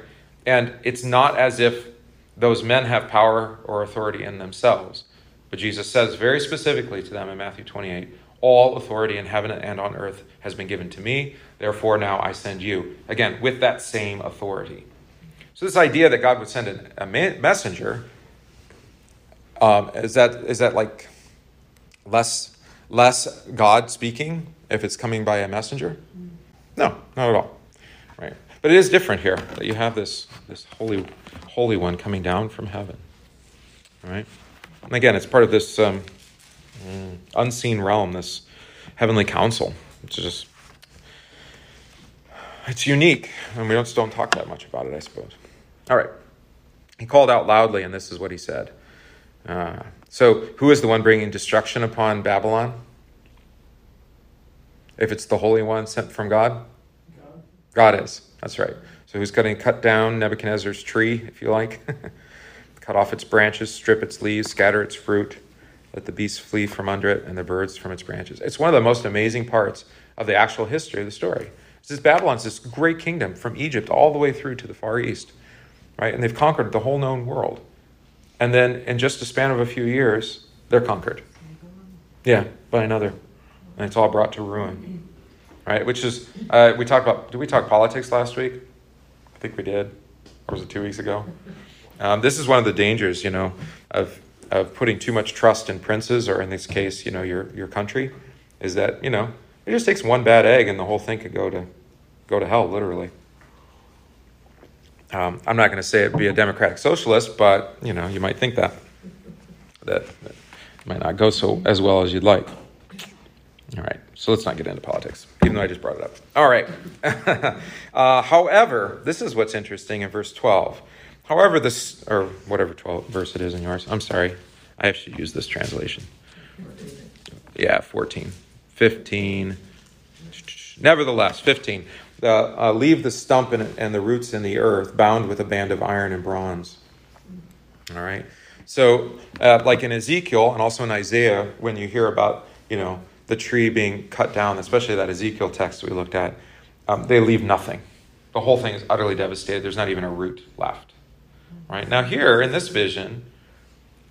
And it's not as if those men have power or authority in themselves. But Jesus says very specifically to them in Matthew 28 All authority in heaven and on earth has been given to me. Therefore, now I send you. Again, with that same authority. So this idea that God would send a messenger um, is that is that like less less God speaking if it's coming by a messenger? No, not at all. Right, but it is different here that you have this this holy holy one coming down from heaven. Right, and again, it's part of this um, unseen realm, this heavenly council. It's just it's unique, and we don't don't talk that much about it, I suppose. All right. He called out loudly, and this is what he said. Uh, so, who is the one bringing destruction upon Babylon? If it's the Holy One sent from God? God, is. That's right. So, who's going to cut down Nebuchadnezzar's tree, if you like? cut off its branches, strip its leaves, scatter its fruit, let the beasts flee from under it, and the birds from its branches. It's one of the most amazing parts of the actual history of the story. This is Babylon's this great kingdom from Egypt all the way through to the Far East, right? And they've conquered the whole known world. And then in just a span of a few years, they're conquered. Yeah, by another. And it's all brought to ruin. Right? Which is, uh, we talked about, did we talk politics last week? I think we did. Or was it two weeks ago? Um, this is one of the dangers, you know, of, of putting too much trust in princes, or in this case, you know, your, your country, is that, you know, it just takes one bad egg and the whole thing could go to, go to hell, literally. Um, I'm not going to say it be a democratic socialist, but, you know, you might think that. That, that might not go so as well as you'd like. All right, so let's not get into politics, even though I just brought it up. All right. uh, however, this is what's interesting in verse 12. However, this, or whatever 12 verse it is in yours, I'm sorry, I actually use this translation. Yeah, 14. 15. Nevertheless, 15. Uh, leave the stump and, and the roots in the earth, bound with a band of iron and bronze. All right. So, uh, like in Ezekiel and also in Isaiah, when you hear about, you know, the tree being cut down, especially that Ezekiel text we looked at, um, they leave nothing. The whole thing is utterly devastated. There's not even a root left. Right now, here in this vision,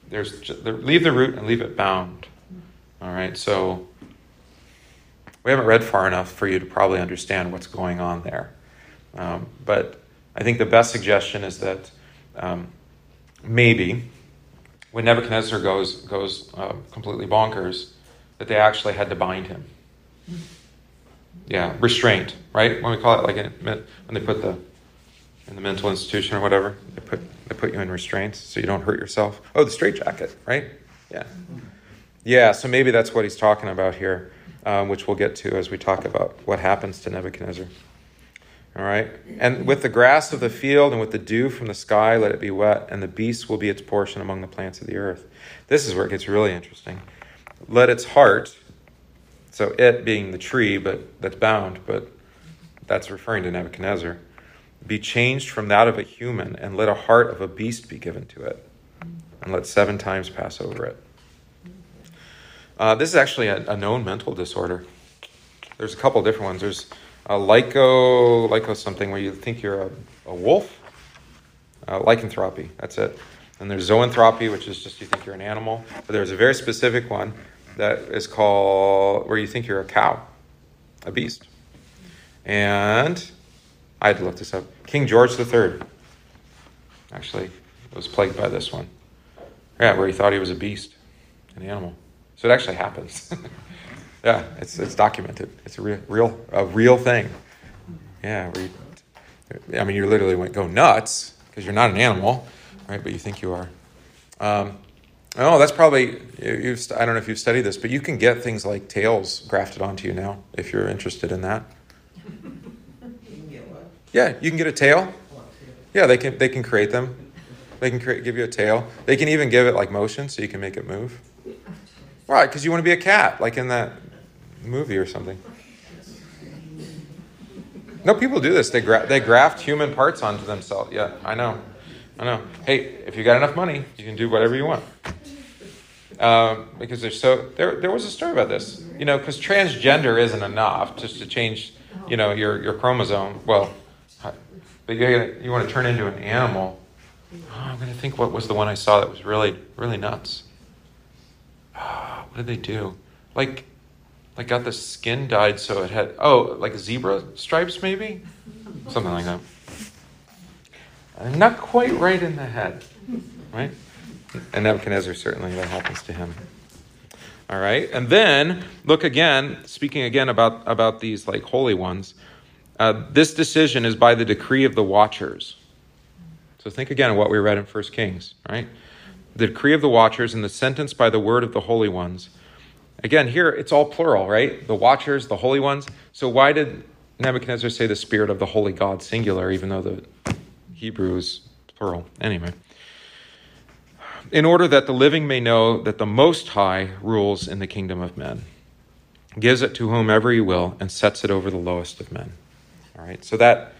there's just, leave the root and leave it bound. All right. So we haven't read far enough for you to probably understand what's going on there. Um, but I think the best suggestion is that um, maybe when Nebuchadnezzar goes goes uh, completely bonkers, that they actually had to bind him. Yeah, restraint, right? When we call it like in, when they put the in the mental institution or whatever, they put they put you in restraints so you don't hurt yourself. Oh, the straitjacket, right? Yeah, yeah. So maybe that's what he's talking about here, um, which we'll get to as we talk about what happens to Nebuchadnezzar. All right. And with the grass of the field and with the dew from the sky, let it be wet, and the beast will be its portion among the plants of the earth. This is where it gets really interesting. Let its heart, so it being the tree, but that's bound, but that's referring to Nebuchadnezzar, be changed from that of a human, and let a heart of a beast be given to it, and let seven times pass over it. Uh, this is actually a, a known mental disorder. There's a couple different ones. There's a lyco, lyco something where you think you're a, a wolf. Uh, lycanthropy, that's it. And there's zoanthropy, which is just you think you're an animal. But there's a very specific one that is called where you think you're a cow, a beast. And I had to look this up. King George III actually was plagued by this one. Yeah, where he thought he was a beast, an animal. So it actually happens. Yeah, it's it's documented. It's a real real a real thing. Yeah, you, I mean, you literally went go nuts because you're not an animal, right? But you think you are. Um, oh, that's probably you've. I don't know if you've studied this, but you can get things like tails grafted onto you now if you're interested in that. Yeah, you can get a tail. Yeah, they can they can create them. They can create, give you a tail. They can even give it like motion so you can make it move. Right, because you want to be a cat, like in that movie or something. No, people do this. They gra- they graft human parts onto themselves. Yeah, I know, I know. Hey, if you got enough money, you can do whatever you want. Um, because there's so there there was a story about this. You know, because transgender isn't enough just to change. You know, your your chromosome. Well, but you you want to turn into an animal. Oh, I'm going to think what was the one I saw that was really really nuts. What did they do? Like like got the skin dyed so it had oh like zebra stripes maybe? Something like that. Uh, not quite right in the head right? And nebuchadnezzar certainly that happens to him. All right and then look again speaking again about about these like holy ones. Uh, this decision is by the decree of the watchers. So think again of what we read in First kings right the decree of the watchers and the sentence by the word of the holy ones Again, here it's all plural, right? The watchers, the holy ones. So why did Nebuchadnezzar say the spirit of the holy God singular, even though the Hebrew is plural? Anyway. In order that the living may know that the Most High rules in the kingdom of men, gives it to whomever he will, and sets it over the lowest of men. All right, so that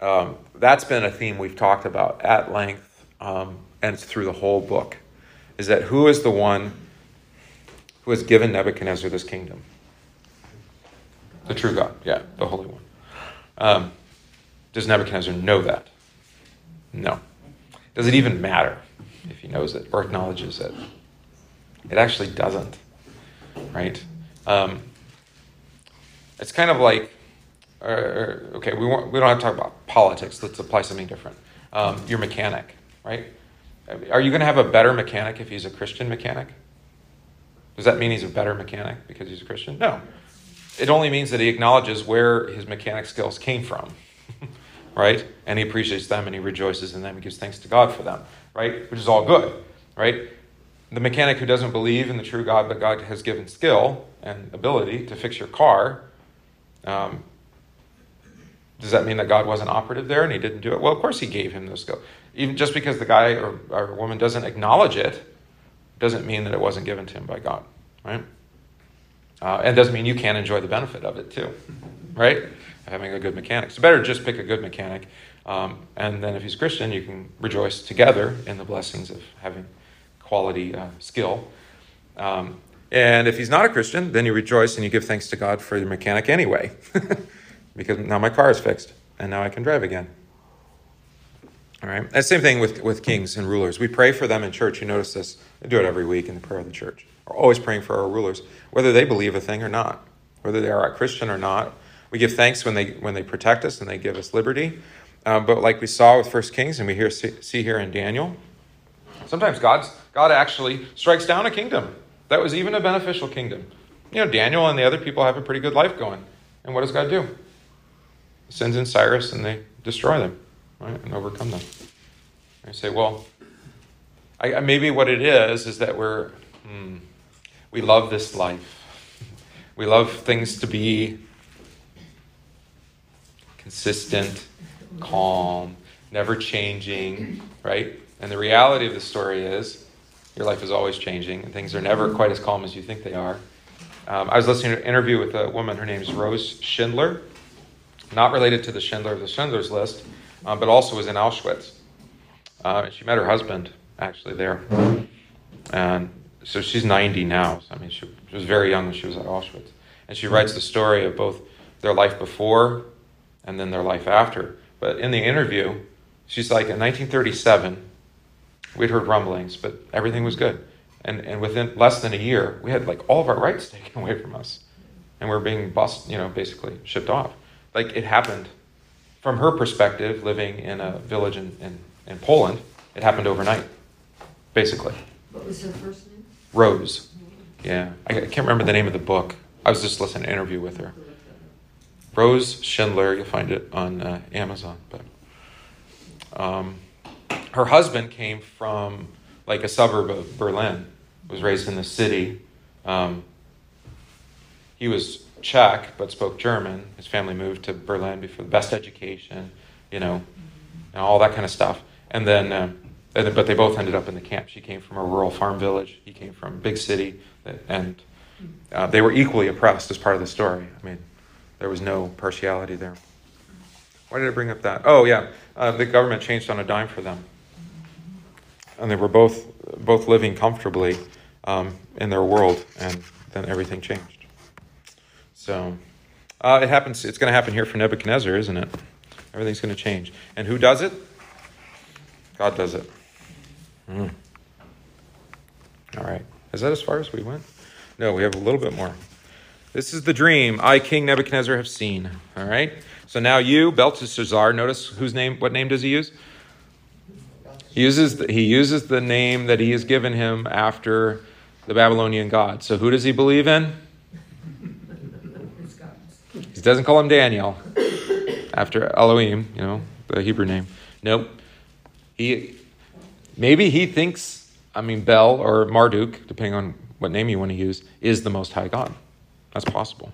um, that's been a theme we've talked about at length um, and it's through the whole book, is that who is the one who has given Nebuchadnezzar this kingdom? The true God, yeah, the Holy One. Um, does Nebuchadnezzar know that? No. Does it even matter if he knows it or acknowledges it? It actually doesn't, right? Um, it's kind of like, uh, okay, we, want, we don't have to talk about politics. Let's apply something different. Um, your mechanic, right? Are you going to have a better mechanic if he's a Christian mechanic? Does that mean he's a better mechanic because he's a Christian? No. It only means that he acknowledges where his mechanic skills came from, right? And he appreciates them and he rejoices in them. He gives thanks to God for them, right? Which is all good, right? The mechanic who doesn't believe in the true God, but God has given skill and ability to fix your car, um, does that mean that God wasn't operative there and he didn't do it? Well, of course he gave him those skills. Even just because the guy or, or woman doesn't acknowledge it, doesn't mean that it wasn't given to him by God, right? Uh, and doesn't mean you can't enjoy the benefit of it too, right? Having a good mechanic. So better just pick a good mechanic. Um, and then if he's Christian, you can rejoice together in the blessings of having quality uh, skill. Um, and if he's not a Christian, then you rejoice and you give thanks to God for the mechanic anyway, because now my car is fixed and now I can drive again. All right. And same thing with, with kings and rulers. We pray for them in church. You notice this. I do it every week in the prayer of the church. We're always praying for our rulers, whether they believe a thing or not, whether they are a Christian or not. We give thanks when they when they protect us and they give us liberty. Um, but like we saw with First Kings, and we hear see, see here in Daniel, sometimes God's God actually strikes down a kingdom that was even a beneficial kingdom. You know, Daniel and the other people have a pretty good life going. And what does God do? Sends in Cyrus and they destroy them, right? And overcome them. I say, well, I, maybe what it is is that we're, hmm, we love this life. We love things to be consistent, calm, never changing, right? And the reality of the story is your life is always changing, and things are never quite as calm as you think they are. Um, I was listening to an interview with a woman, her name is Rose Schindler, not related to the Schindler of the Schindler's List, um, but also was in Auschwitz. Uh, she met her husband actually there. And so she's 90 now. So, I mean, she, she was very young when she was at Auschwitz. And she writes the story of both their life before and then their life after. But in the interview, she's like, in 1937, We'd heard rumblings, but everything was good. And, and within less than a year, we had like all of our rights taken away from us. And we are being bust, you know, basically shipped off. Like it happened from her perspective, living in a village in, in, in Poland, it happened overnight, basically. What was her first name? Rose. Yeah. I, I can't remember the name of the book. I was just listening to an interview with her. Rose Schindler, you'll find it on uh, Amazon. But um, her husband came from like a suburb of Berlin, was raised in the city. Um, he was Czech but spoke German. His family moved to Berlin for the best education, you know, and all that kind of stuff. And then, uh, and, but they both ended up in the camp. She came from a rural farm village. He came from a big city, and uh, they were equally oppressed as part of the story. I mean, there was no partiality there. Why did I bring up that? Oh, yeah, uh, the government changed on a dime for them and they were both both living comfortably um, in their world, and then everything changed. So uh, it happens. It's going to happen here for Nebuchadnezzar, isn't it? Everything's going to change, and who does it? God does it. Mm. All right. Is that as far as we went? No, we have a little bit more. This is the dream I, King Nebuchadnezzar, have seen. All right. So now you, Belteshazzar, notice whose name? What name does he use? He uses the, he uses the name that he has given him after the Babylonian god. So who does he believe in? He doesn't call him Daniel after Elohim, you know, the Hebrew name. Nope. He maybe he thinks, I mean Bel or Marduk, depending on what name you want to use, is the most high God. That's possible.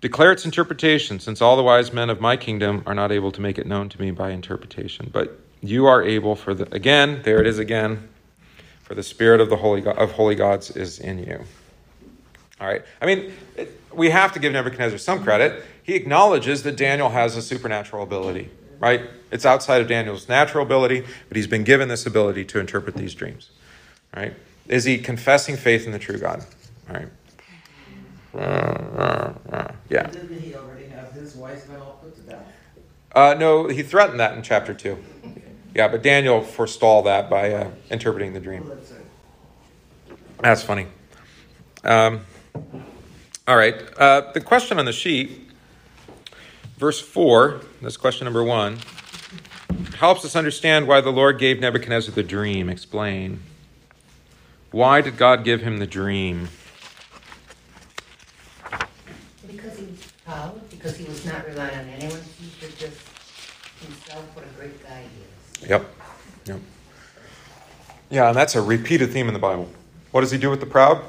Declare its interpretation, since all the wise men of my kingdom are not able to make it known to me by interpretation. But you are able for the again there it is again for the spirit of the holy God, of holy gods is in you all right i mean it, we have to give nebuchadnezzar some credit he acknowledges that daniel has a supernatural ability right? It's outside of Daniel's natural ability, but he's been given this ability to interpret these dreams, right? Is he confessing faith in the true God? All right. Yeah. Didn't he already have his wise men all put to death? Uh, no, he threatened that in chapter 2. Yeah, but Daniel forestalled that by uh, interpreting the dream. That's. That's funny. Um, all right. Uh, the question on the sheet, verse 4, that's question number 1, helps us understand why the Lord gave Nebuchadnezzar the dream. Explain. Why did God give him the dream? Because he was proud, because he was not relying on anyone, he was just himself, what a great guy he is. Yep. Yep. Yeah, and that's a repeated theme in the Bible. What does he do with the proud?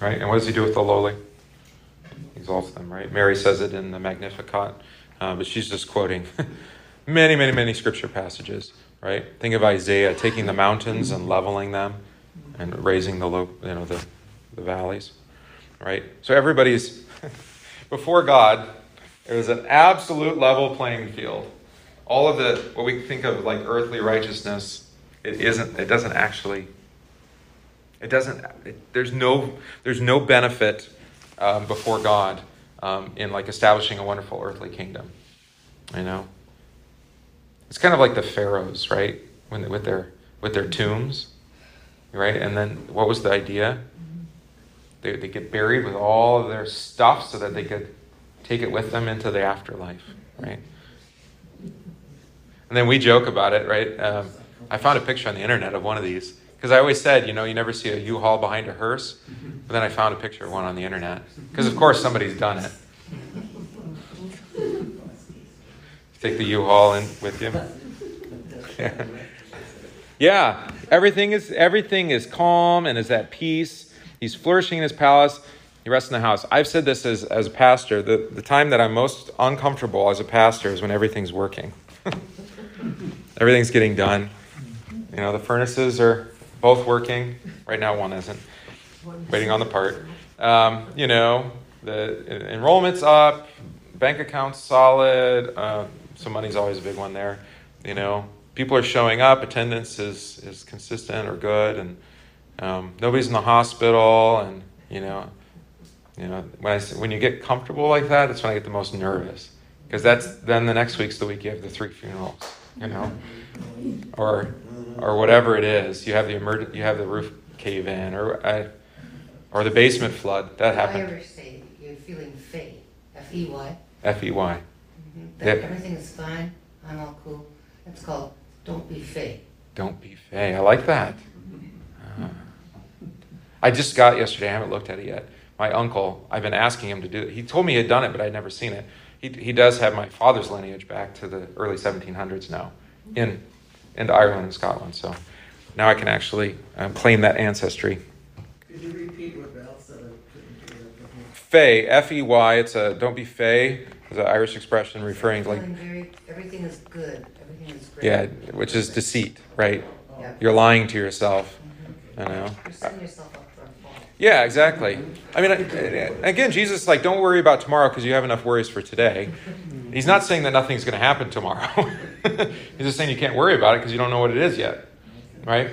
Right? And what does he do with the lowly? He exalts them, right? Mary says it in the Magnificat, uh, but she's just quoting many, many, many scripture passages, right? Think of Isaiah taking the mountains and leveling them and raising the low, you know, the, the valleys, right? So everybody's before God, there's an absolute level playing field. All of the what we think of like earthly righteousness, it isn't. It doesn't actually. It doesn't. It, there's no. There's no benefit um, before God um, in like establishing a wonderful earthly kingdom. You know. It's kind of like the pharaohs, right? When with their with their tombs, right? And then what was the idea? They they get buried with all of their stuff so that they could take it with them into the afterlife, right? And then we joke about it, right? Um, I found a picture on the internet of one of these because I always said, you know, you never see a U-Haul behind a hearse. But then I found a picture of one on the internet because, of course, somebody's done it. Take the U-Haul in with you. Yeah. yeah, everything is everything is calm and is at peace. He's flourishing in his palace. He rests in the house. I've said this as, as a pastor. The, the time that I'm most uncomfortable as a pastor is when everything's working. everything's getting done. You know, the furnaces are both working. Right now, one isn't. Waiting on the part. Um, you know, the enrollment's up, bank account's solid. Uh, so money's always a big one there. You know, people are showing up. Attendance is is consistent or good, and um, nobody's in the hospital. And you know, you know, when I when you get comfortable like that, that's when I get the most nervous because that's then the next week's the week you have the three funerals. You know, or or whatever it is. You have the you have the roof cave in, or I, or the basement flood. That happened. Irish say you're feeling fey, F-E-Y. F E Y. Mhm. That Yep. everything is fine, I'm all cool. It's called don't be fey. Don't be fey. I like that. Uh, I just got yesterday. I haven't looked at it yet. My uncle. I've been asking him to do it. He told me he had done it, but I'd never seen it. He he does have my father's lineage back to the early 1700s now, in into Ireland and Scotland. So now I can actually um, claim that ancestry. Could you repeat what Val said? Couldn't hear it. Fey, F E Y. It's a don't be fey. It's an Irish expression referring to like very, everything is good, everything is great. yeah, which is deceit, right? Yeah. You're lying to yourself. You know. You're setting yourself up for a fall. Yeah, exactly. I mean, I- again, Jesus is like, don't worry about tomorrow because you have enough worries for today. He's not saying that nothing's going to happen tomorrow. He's just saying you can't worry about it because you don't know what it is yet, right?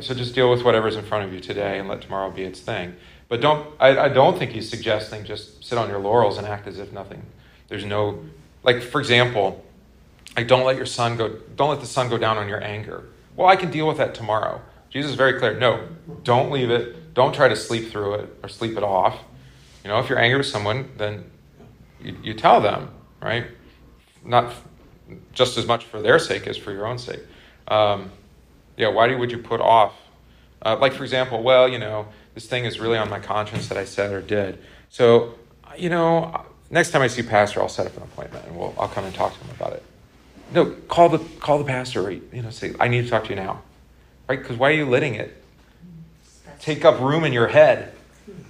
So just deal with whatever's in front of you today and let tomorrow be its thing. But don't. I, I don't think he's suggesting just sit on your laurels and act as if nothing. There's no, like for example, like don't let your sun go. Don't let the sun go down on your anger. Well, I can deal with that tomorrow. Jesus is very clear. No, don't leave it. Don't try to sleep through it or sleep it off. You know, if you're angry with someone, then you, you tell them, right? Not just as much for their sake as for your own sake. Um, yeah, why would you put off? Uh, like, for example, well, you know, this thing is really on my conscience that I said or did. So, you know, next time I see pastor, I'll set up an appointment and we'll, I'll come and talk to him about it. No, call the call the pastor. Or, you know, say I need to talk to you now, right? Because why are you letting it take up room in your head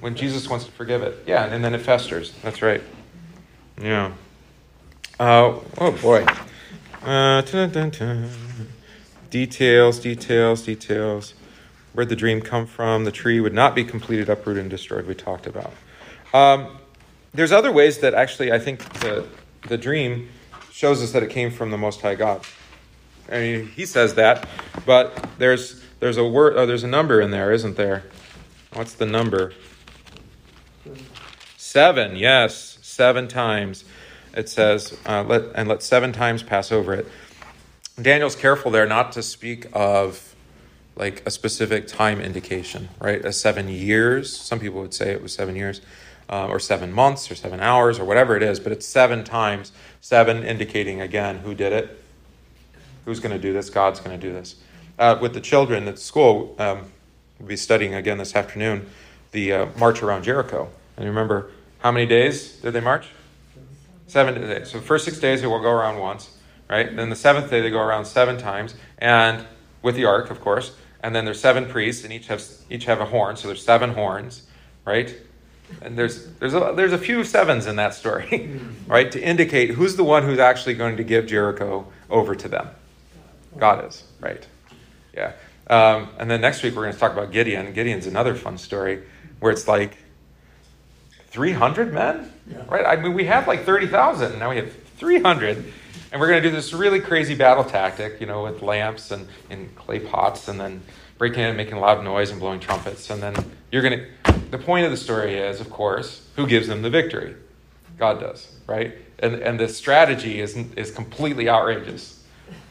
when Jesus wants to forgive it? Yeah, and then it festers. That's right. Yeah. Uh, oh boy. Uh, dun-dun-dun-dun. Details, details, details. Where'd the dream come from? The tree would not be completed, uprooted, and destroyed. We talked about. Um, there's other ways that actually I think the the dream shows us that it came from the Most High God. I mean, he says that, but there's there's a word, oh, there's a number in there, isn't there? What's the number? Seven. Yes, seven times. It says, uh, let and let seven times pass over it. Daniel's careful there not to speak of like a specific time indication, right? As seven years. Some people would say it was seven years, uh, or seven months, or seven hours, or whatever it is. But it's seven times. Seven indicating again who did it. Who's going to do this? God's going to do this. Uh, with the children at school, um, we'll be studying again this afternoon the uh, march around Jericho. And remember, how many days did they march? Seven days. So the first six days they will go around once, right? Then the seventh day they go around seven times, and with the ark, of course. And then there's seven priests, and each have each have a horn. So there's seven horns, right? And there's there's a, there's a few sevens in that story, right? To indicate who's the one who's actually going to give Jericho over to them. God is, right? Yeah. Um, and then next week we're going to talk about Gideon. Gideon's another fun story where it's like 300 men. Right? I mean, we had like 30,000, now we have 300. And we're going to do this really crazy battle tactic, you know, with lamps and, and clay pots and then breaking in and making loud noise and blowing trumpets. And then you're going to, the point of the story is, of course, who gives them the victory? God does, right? And, and the strategy is, is completely outrageous.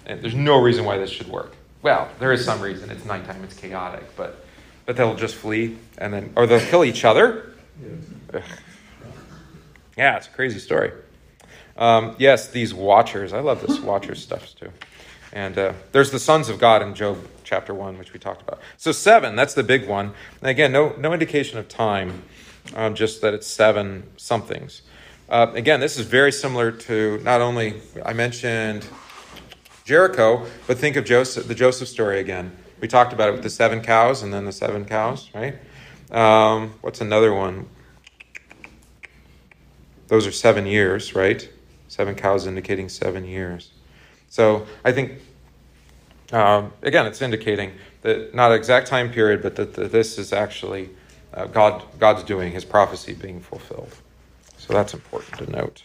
And there's no reason why this should work. Well, there is some reason. It's nighttime, it's chaotic, but, but they'll just flee and then, or they'll kill each other. Ugh. Yeah, it's a crazy story. Um, yes, these watchers. I love this watchers stuff too. And uh, there's the sons of God in Job chapter 1, which we talked about. So, seven, that's the big one. And again, no, no indication of time, um, just that it's seven somethings. Uh, again, this is very similar to not only, I mentioned Jericho, but think of Joseph, the Joseph story again. We talked about it with the seven cows and then the seven cows, right? Um, what's another one? Those are seven years, right? Seven cows indicating seven years. So I think, um, again, it's indicating that not exact time period, but that, that this is actually uh, God, God's doing, his prophecy being fulfilled. So that's important to note.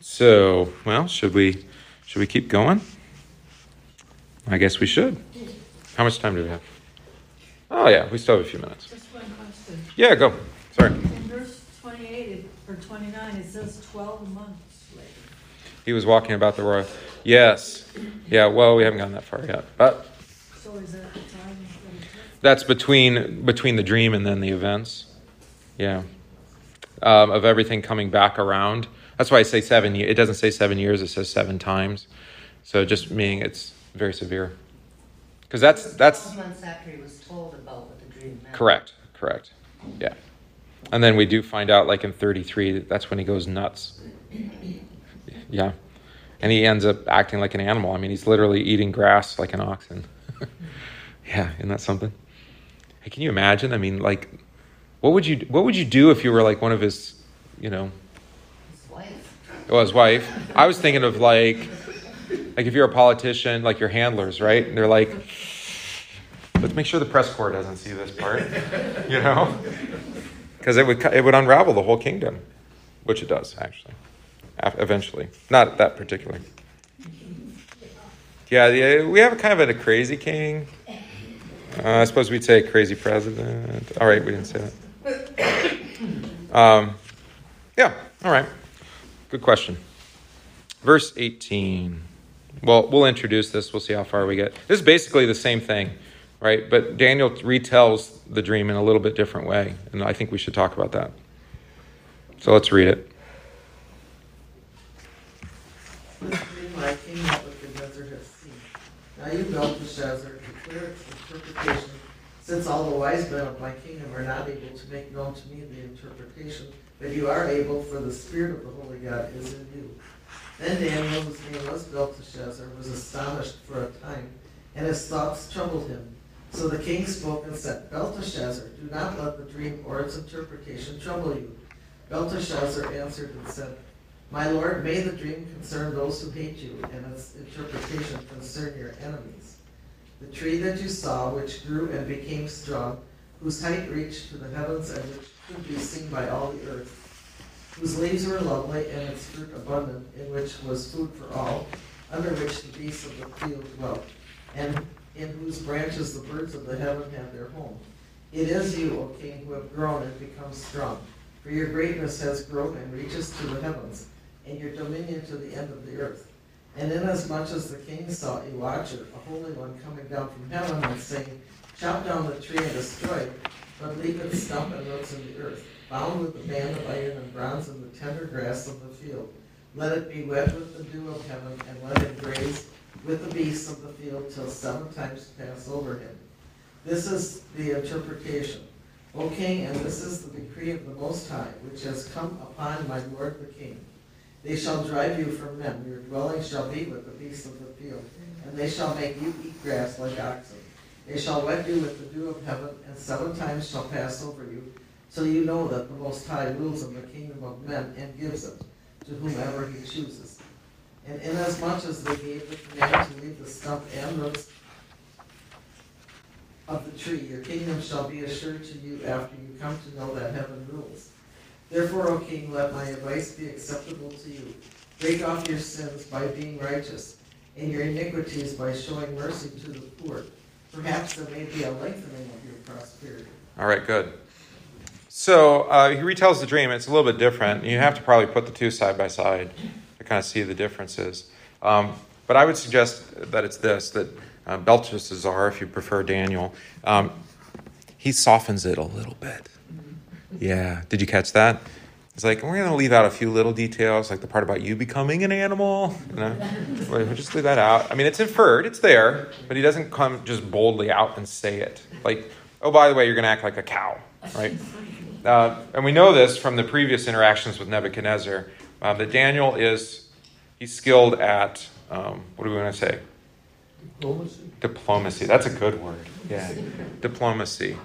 So, well, should we should we keep going? I guess we should. How much time do we have? Oh yeah, we still have a few minutes. Just one question. Yeah, go. Sorry. In verse twenty-eight, or twenty-nine, it says twelve months later. He was walking about the royal. Yes. Yeah, well, we haven't gotten that far yet. But So is that the time that it took? that's between between the dream and then the events. Yeah. Um, of everything coming back around. That's why I say seven years. It doesn't say seven years, it says seven times. So just meaning it's very severe. Because that's that's Twelve months after he was told about what the dream meant. Correct, correct. Yeah. And then we do find out, like in 33, that that's when he goes nuts. Yeah. And he ends up acting like an animal. I mean, he's literally eating grass like an oxen. yeah, isn't that something? Hey, can you imagine? I mean, like, what would you what would you do if you were like one of his, you know, His oh, wife. well, his wife? I was thinking of like, like if you're a politician, like your handlers, right? And they're like, let's make sure the press corps doesn't see this part, you know, because it would it would unravel the whole kingdom, which it does actually, eventually. Not that particular. Yeah, yeah, we have kind of a crazy king. Uh, I suppose we'd say crazy president. All right, we didn't say that. Um, yeah, all right. Good question. Verse 18. Well, we'll introduce this. We'll see how far we get. This is basically the same thing, right? But Daniel retells the dream in a little bit different way. And I think we should talk about that. So let's read it. Now you, Belteshazzar, declare its interpretation, since all the wise men of my kingdom are not able to make known to me the interpretation, but you are able, for the spirit of the holy God is in you. Then Daniel, whose name was Belteshazzar, was astonished for a time, and his thoughts troubled him. So the king spoke and said, Belteshazzar, do not let the dream or its interpretation trouble you. Belteshazzar answered and said, My lord, may the dream concern those who hate you, and its interpretation concern your enemies. The tree that you saw, which grew and became strong, whose height reached to the heavens and which could be seen by all the earth, whose leaves were lovely and its fruit abundant, in which was food for all, under which the beasts of the field dwelt, and in whose branches the birds of the heaven have their home. It is you, O king, who have grown and become strong, for your greatness has grown and reaches to the heavens, and your dominion to the end of the earth. And inasmuch as the king saw a watcher, a holy one, coming down from heaven, and saying, Chop down the tree and destroy it, but leave its stump and roots in the earth, bound with a band of iron and bronze in the tender grass of the field. Let it be wet with the dew of heaven, and let it graze with the beasts of the field till seven times pass over him. This is the interpretation. O king, and this is the decree of the Most High, which has come upon my lord the king. They shall drive you from men, your dwelling shall be with the beasts of the field, and they shall make you eat grass like oxen. They shall wet you with the dew of heaven, and seven times shall pass over you, till you know that the Most High rules in the kingdom of men and gives it to whomever he chooses. And inasmuch as they gave the command to leave the stump and roots of the tree, your kingdom shall be assured to you after you come to know that heaven rules. Therefore, O king, let my advice be acceptable to you. Break off your sins by being righteous, and your iniquities by showing mercy to the poor. Perhaps there may be a lengthening of your prosperity. All right, good. So uh, he retells the dream. It's a little bit different. You have to probably put the two side by side kind of see the differences. Um, but I would suggest that it's this that uh, Belteshazzar, if you prefer Daniel, um, he softens it a little bit. Yeah. Did you catch that? It's like we're going to leave out a few little details, like the part about you becoming an animal. You know, we'll just leave that out. I mean, it's inferred, it's there, but he doesn't come just boldly out and say it. Like, oh, by the way, you're going to act like a cow, right? Uh, and we know this from the previous interactions with Nebuchadnezzar uh, that Daniel is he's skilled at um, what do we want to say? Diplomacy? Diplomacy. That's a good word. Yeah, diplomacy.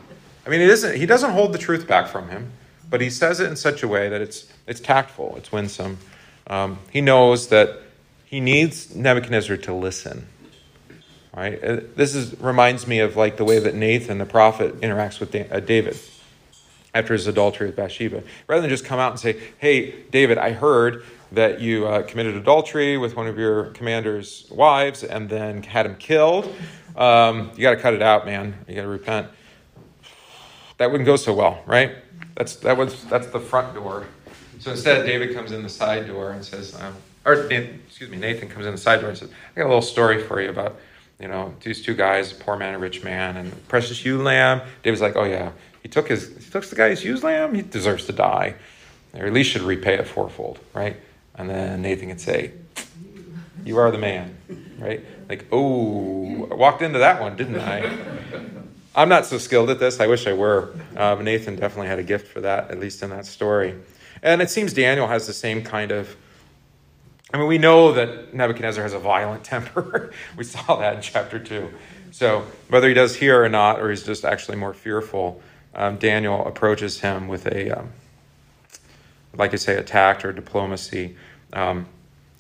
I mean, it isn't. He doesn't hold the truth back from him, but he says it in such a way that it's it's tactful. It's winsome. Um, he knows that he needs Nebuchadnezzar to listen. Right. Uh, This is reminds me of like the way that Nathan, the prophet, interacts with uh, David after his adultery with Bathsheba. Rather than just come out and say, "Hey, David, I heard that you uh, committed adultery with one of your commander's wives and then had him killed. Um, you got to cut it out, man. You got to repent." That wouldn't go so well, right? That's that was that's the front door. So instead, David comes in the side door and says, um, or excuse me, Nathan comes in the side door and says, "I got a little story for you about." You know, these two guys, poor man, a rich man, and precious ewe lamb. David's like, oh yeah, he took his, he took the guy's used lamb. He deserves to die, or at least should repay it fourfold, right? And then Nathan can say, "You are the man," right? Like, oh, I walked into that one, didn't I? I'm not so skilled at this. I wish I were. Uh, but Nathan definitely had a gift for that, at least in that story. And it seems Daniel has the same kind of. I mean, we know that Nebuchadnezzar has a violent temper. we saw that in chapter 2. So, whether he does here or not, or he's just actually more fearful, um, Daniel approaches him with a, um, like I say, a tact or diplomacy. Um,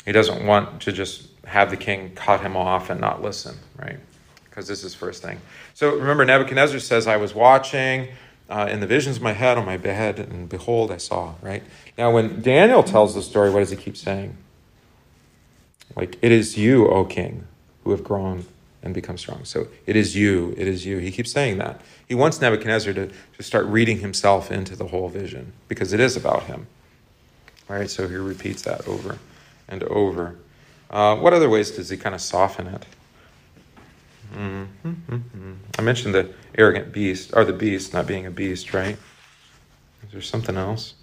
he doesn't want to just have the king cut him off and not listen, right? Because this is first thing. So remember, Nebuchadnezzar says, I was watching uh, in the visions of my head on my bed, and behold, I saw, right? Now, when Daniel tells the story, what does he keep saying? Like, it is you, O king, who have grown and become strong. So it is you, it is you. He keeps saying that. He wants Nebuchadnezzar to, to start reading himself into the whole vision because it is about him. All right, so he repeats that over and over. Uh, what other ways does he kind of soften it? Mm-hmm. I mentioned the arrogant beast, or the beast not being a beast, right? Is there something else?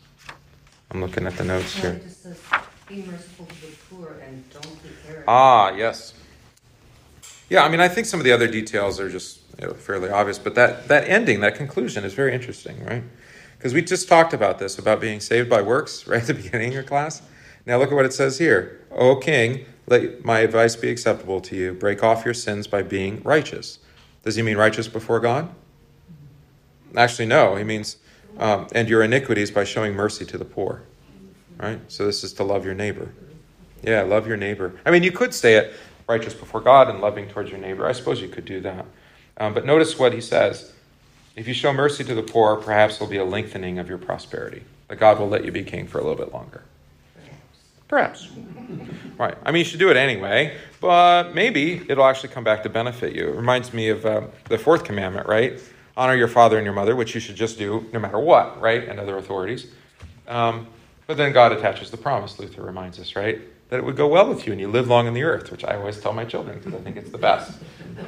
I'm looking at the notes No, here. it just says, be merciful to the poor and don't be arrogant. Ah, yes. Yeah, I mean, I think some of the other details are just you know, fairly obvious, but that, that ending, that conclusion is very interesting, right? Because we just talked about this, about being saved by works, right at the beginning of your class. Now look at what it says here. O king, let my advice be acceptable to you. Break off your sins by being righteous. Does he mean righteous before God? Actually, no. He means, um, and your iniquities by showing mercy to the poor. Right? So this is to love your neighbor. Yeah, love your neighbor. I mean, you could say it righteous before God and loving towards your neighbor. I suppose you could do that. Um, but notice what he says. If you show mercy to the poor, perhaps there'll be a lengthening of your prosperity. that God will let you be king for a little bit longer. Perhaps. Right. I mean, you should do it anyway, but maybe it'll actually come back to benefit you. It reminds me of uh, the fourth commandment, right? Honor your father and your mother, which you should just do no matter what, right? And other authorities. Um, but then God attaches the promise, Luther reminds us, right? That it would go well with you and you live long in the earth, which I always tell my children because I think it's the best.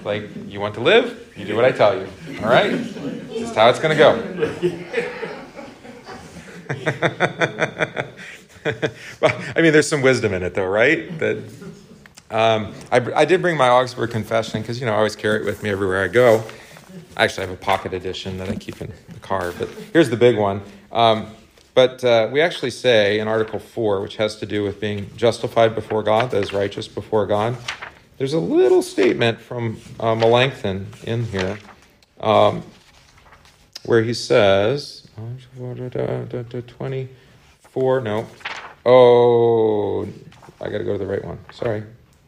Like, you want to live? You do what I tell you. All right? This is how it's going to go. well, I mean, there's some wisdom in it, though, right? That um, I, I, did bring my Augsburg Confession because you know I always carry it with me everywhere I go. I actually, I have a pocket edition that I keep in the car, but here's the big one. Um, but uh, we actually say in Article 4, which has to do with being justified before God, that is righteous before God, there's a little statement from uh, Melanchthon in here um, where he says, 24, no, Oh, I got to go to the right one. Sorry.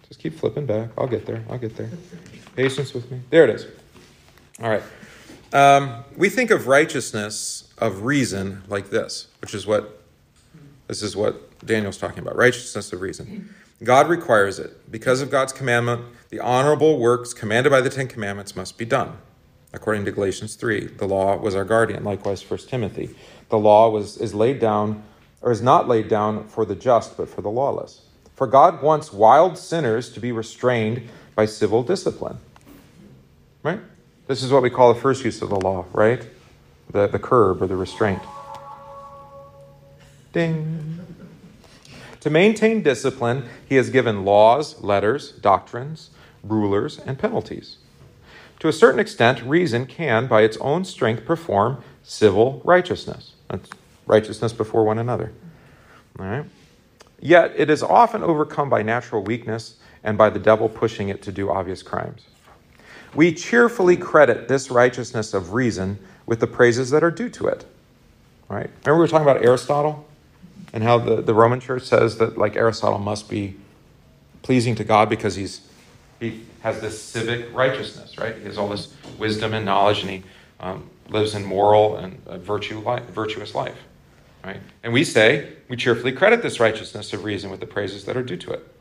Just keep flipping back. I'll get there. I'll get there. Patience with me. There it is. All right. Um, we think of righteousness of reason like this, which is what this is what Daniel's talking about. Righteousness of reason. God requires it. Because of God's commandment, the honorable works commanded by the Ten Commandments must be done. According to Galatians 3, the law was our guardian. Likewise, 1 Timothy. The law was is laid down or is not laid down for the just, but for the lawless. For God wants wild sinners to be restrained by civil discipline. Right? This is what we call the first use of the law, right? The, the curb or the restraint. Ding. To maintain discipline, he has given laws, letters, doctrines, rulers, and penalties. To a certain extent, reason can, by its own strength, perform civil righteousness. That's righteousness before one another. All right? Yet it is often overcome by natural weakness and by the devil pushing it to do obvious crimes. We cheerfully credit this righteousness of reason with the praises that are due to it. Right? Remember we were talking about Aristotle and how the, the Roman church says that like Aristotle must be pleasing to God because he's he has this civic righteousness, right? He has all this wisdom and knowledge, and he um, lives in moral and virtue life, virtuous life. Right? And we say, we cheerfully credit this righteousness of reason with the praises that are due to it.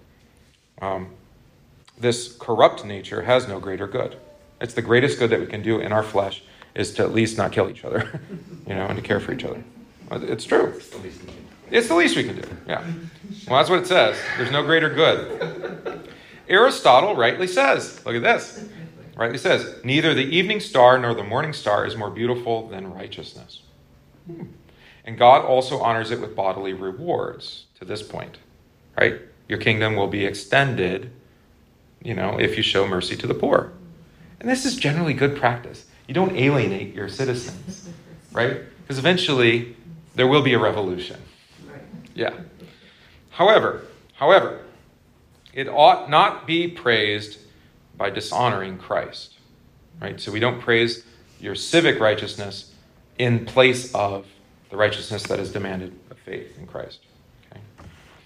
Um, this corrupt nature has no greater good. It's the greatest good that we can do in our flesh is to at least not kill each other, you know, and to care for each other. It's true. It's the least we can do. Yeah. Well, that's what it says. There's no greater good. Aristotle rightly says, look at this. Rightly says, neither the evening star nor the morning star is more beautiful than righteousness. Hmm. And God also honors it with bodily rewards to this point, right? Your kingdom will be extended, you know, if you show mercy to the poor. And this is generally good practice. You don't alienate your citizens, right? Because eventually there will be a revolution. Yeah. However, however, it ought not be praised by dishonoring Christ, right? So we don't praise your civic righteousness in place of the righteousness that is demanded of faith in Christ. Okay?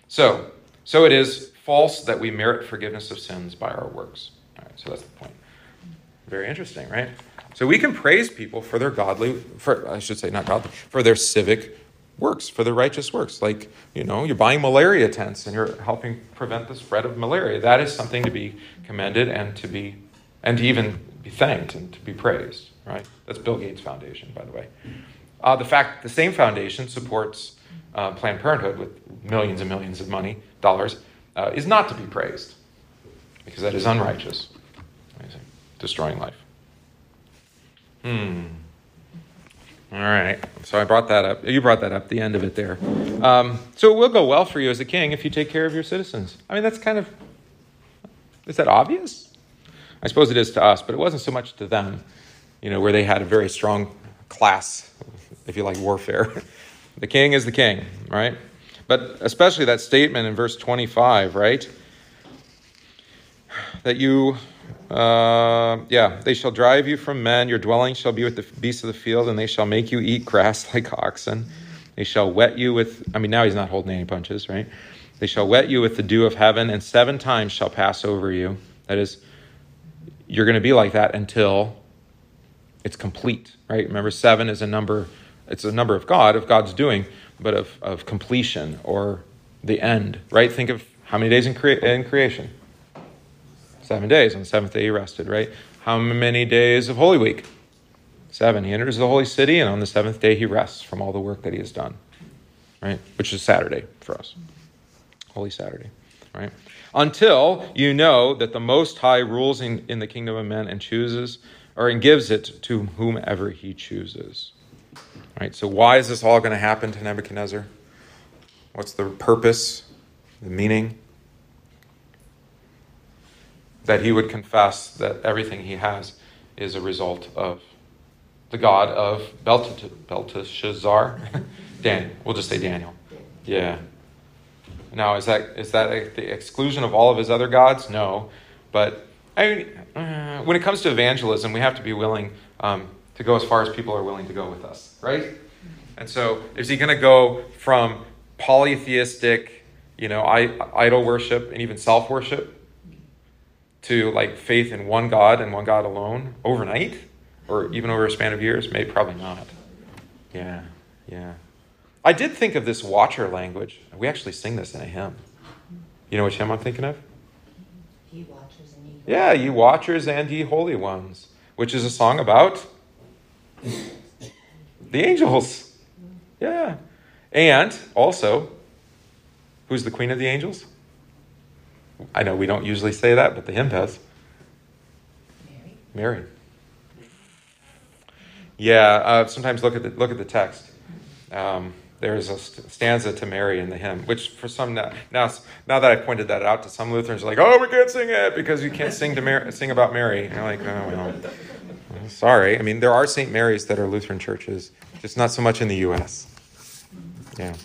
So, so it is false that we merit forgiveness of sins by our works. All right, so that's the point. Very interesting, right? So we can praise people for their godly, for I should say not godly, for their civic works, for their righteous works. Like, you know, you're buying malaria tents and you're helping prevent the spread of malaria. That is something to be commended and to be and to even be thanked and to be praised, right? That's Bill Gates' foundation, by the way. Uh, the fact the same foundation supports uh, Planned Parenthood with millions and millions of money, dollars, uh, is not to be praised because that is unrighteous, destroying life. Hmm. All right. So I brought that up. You brought that up, the end of it there. Um, so it will go well for you as a king if you take care of your citizens. I mean, that's kind of. Is that obvious? I suppose it is to us, but it wasn't so much to them, you know, where they had a very strong class if you like warfare. the king is the king, right? But especially that statement in verse 25, right? That you, uh, yeah, they shall drive you from men, your dwelling shall be with the beasts of the field, and they shall make you eat grass like oxen. They shall wet you with, I mean, now he's not holding any punches, right? They shall wet you with the dew of heaven, and seven times shall pass over you. That is, you're going to be like that until it's complete, right? Remember, seven is a number it's a number of God, of God's doing, but of, of completion or the end, right? Think of how many days in, crea- in creation? Seven days. On the seventh day, he rested, right? How many days of Holy Week? Seven. He enters the holy city, and on the seventh day, he rests from all the work that he has done, right? Which is Saturday for us. Holy Saturday, right? Until you know that the Most High rules in, in the kingdom of men and chooses or and gives it to whomever he chooses. Right? So why is this all going to happen to Nebuchadnezzar? What's the purpose, the meaning? That he would confess that everything he has is a result of the God of Belteshazzar. Daniel. We'll just say Daniel. Yeah. Now, is that is that the exclusion of all of his other gods? No, but I mean, uh, when it comes to evangelism, we have to be willing um, to go as far as people are willing to go with us, right? And so, is he going to go from polytheistic, you know, idol worship and even self worship to like faith in one God and one God alone overnight, or even over a span of years? Maybe, probably not. Yeah, yeah. I did think of this watcher language. We actually sing this in a hymn. You know which hymn I'm thinking of? Ye watchers and ye Yeah, ye watchers and ye holy ones, which is a song about the angels. Yeah. And also, who's the queen of the angels? I know we don't usually say that, but the hymn does. Mary. Mary. Yeah, uh, sometimes look at the look at the text. Um, there's a stanza to Mary in the hymn, which for some now, now, now that I pointed that out to some Lutherans, like, oh, we can't sing it because you can't sing to Mary, sing about Mary. And you're like, oh well, sorry. I mean, there are St. Marys that are Lutheran churches, just not so much in the U.S. Yeah.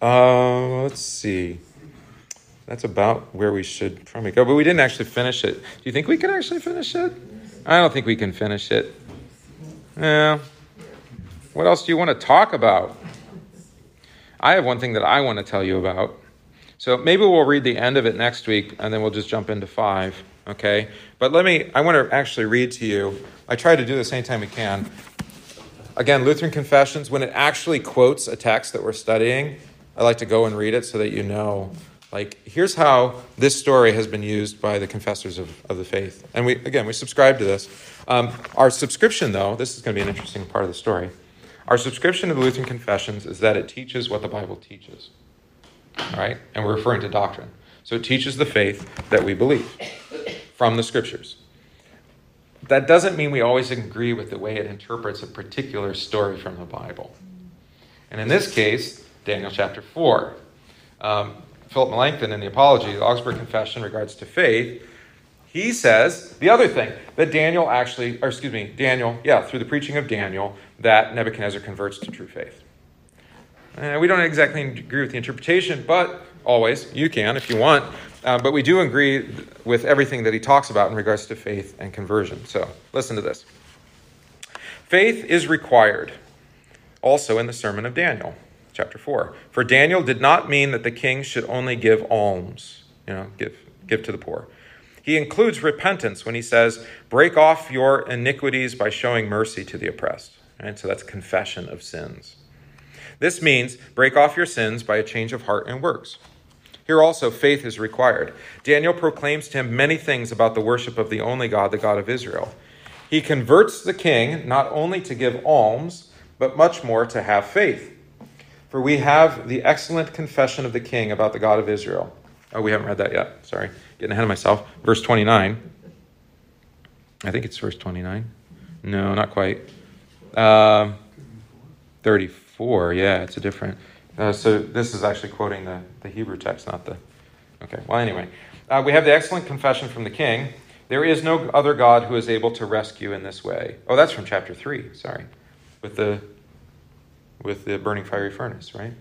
Uh, let's see. That's about where we should probably go, but we didn't actually finish it. Do you think we can actually finish it? I don't think we can finish it. Yeah. What else do you want to talk about? I have one thing that I want to tell you about. So maybe we'll read the end of it next week and then we'll just jump into five, okay? But let me, I want to actually read to you. I try to do this anytime we can. Again, Lutheran Confessions, when it actually quotes a text that we're studying, I like to go and read it so that you know. Like, here's how this story has been used by the confessors of, of the faith. And we, again, we subscribe to this. Um, our subscription, though, this is going to be an interesting part of the story. Our subscription to the Lutheran Confessions is that it teaches what the Bible teaches. All right? And we're referring to doctrine. So it teaches the faith that we believe from the scriptures. That doesn't mean we always agree with the way it interprets a particular story from the Bible. And in this case, Daniel chapter 4. Um, Philip Melanchthon in the Apology, the Augsburg Confession, regards to faith, he says the other thing that Daniel actually, or excuse me, Daniel, yeah, through the preaching of Daniel, that Nebuchadnezzar converts to true faith. Uh, we don't exactly agree with the interpretation, but always, you can if you want. Uh, but we do agree with everything that he talks about in regards to faith and conversion. So listen to this. Faith is required also in the sermon of Daniel, chapter 4. For Daniel did not mean that the king should only give alms, you know, give, give to the poor. He includes repentance when he says, break off your iniquities by showing mercy to the oppressed. Right? So that's confession of sins. This means break off your sins by a change of heart and works. Here also, faith is required. Daniel proclaims to him many things about the worship of the only God, the God of Israel. He converts the king not only to give alms, but much more to have faith. For we have the excellent confession of the king about the God of Israel. Oh, we haven't read that yet. Sorry. Getting ahead of myself. Verse 29. I think it's verse 29. No, not quite. Uh, 34. Yeah, it's a different. Uh, so this is actually quoting the, the Hebrew text, not the. Okay, well, anyway. Uh, we have the excellent confession from the king. There is no other God who is able to rescue in this way. Oh, that's from chapter 3, sorry. With the with the burning fiery furnace, right?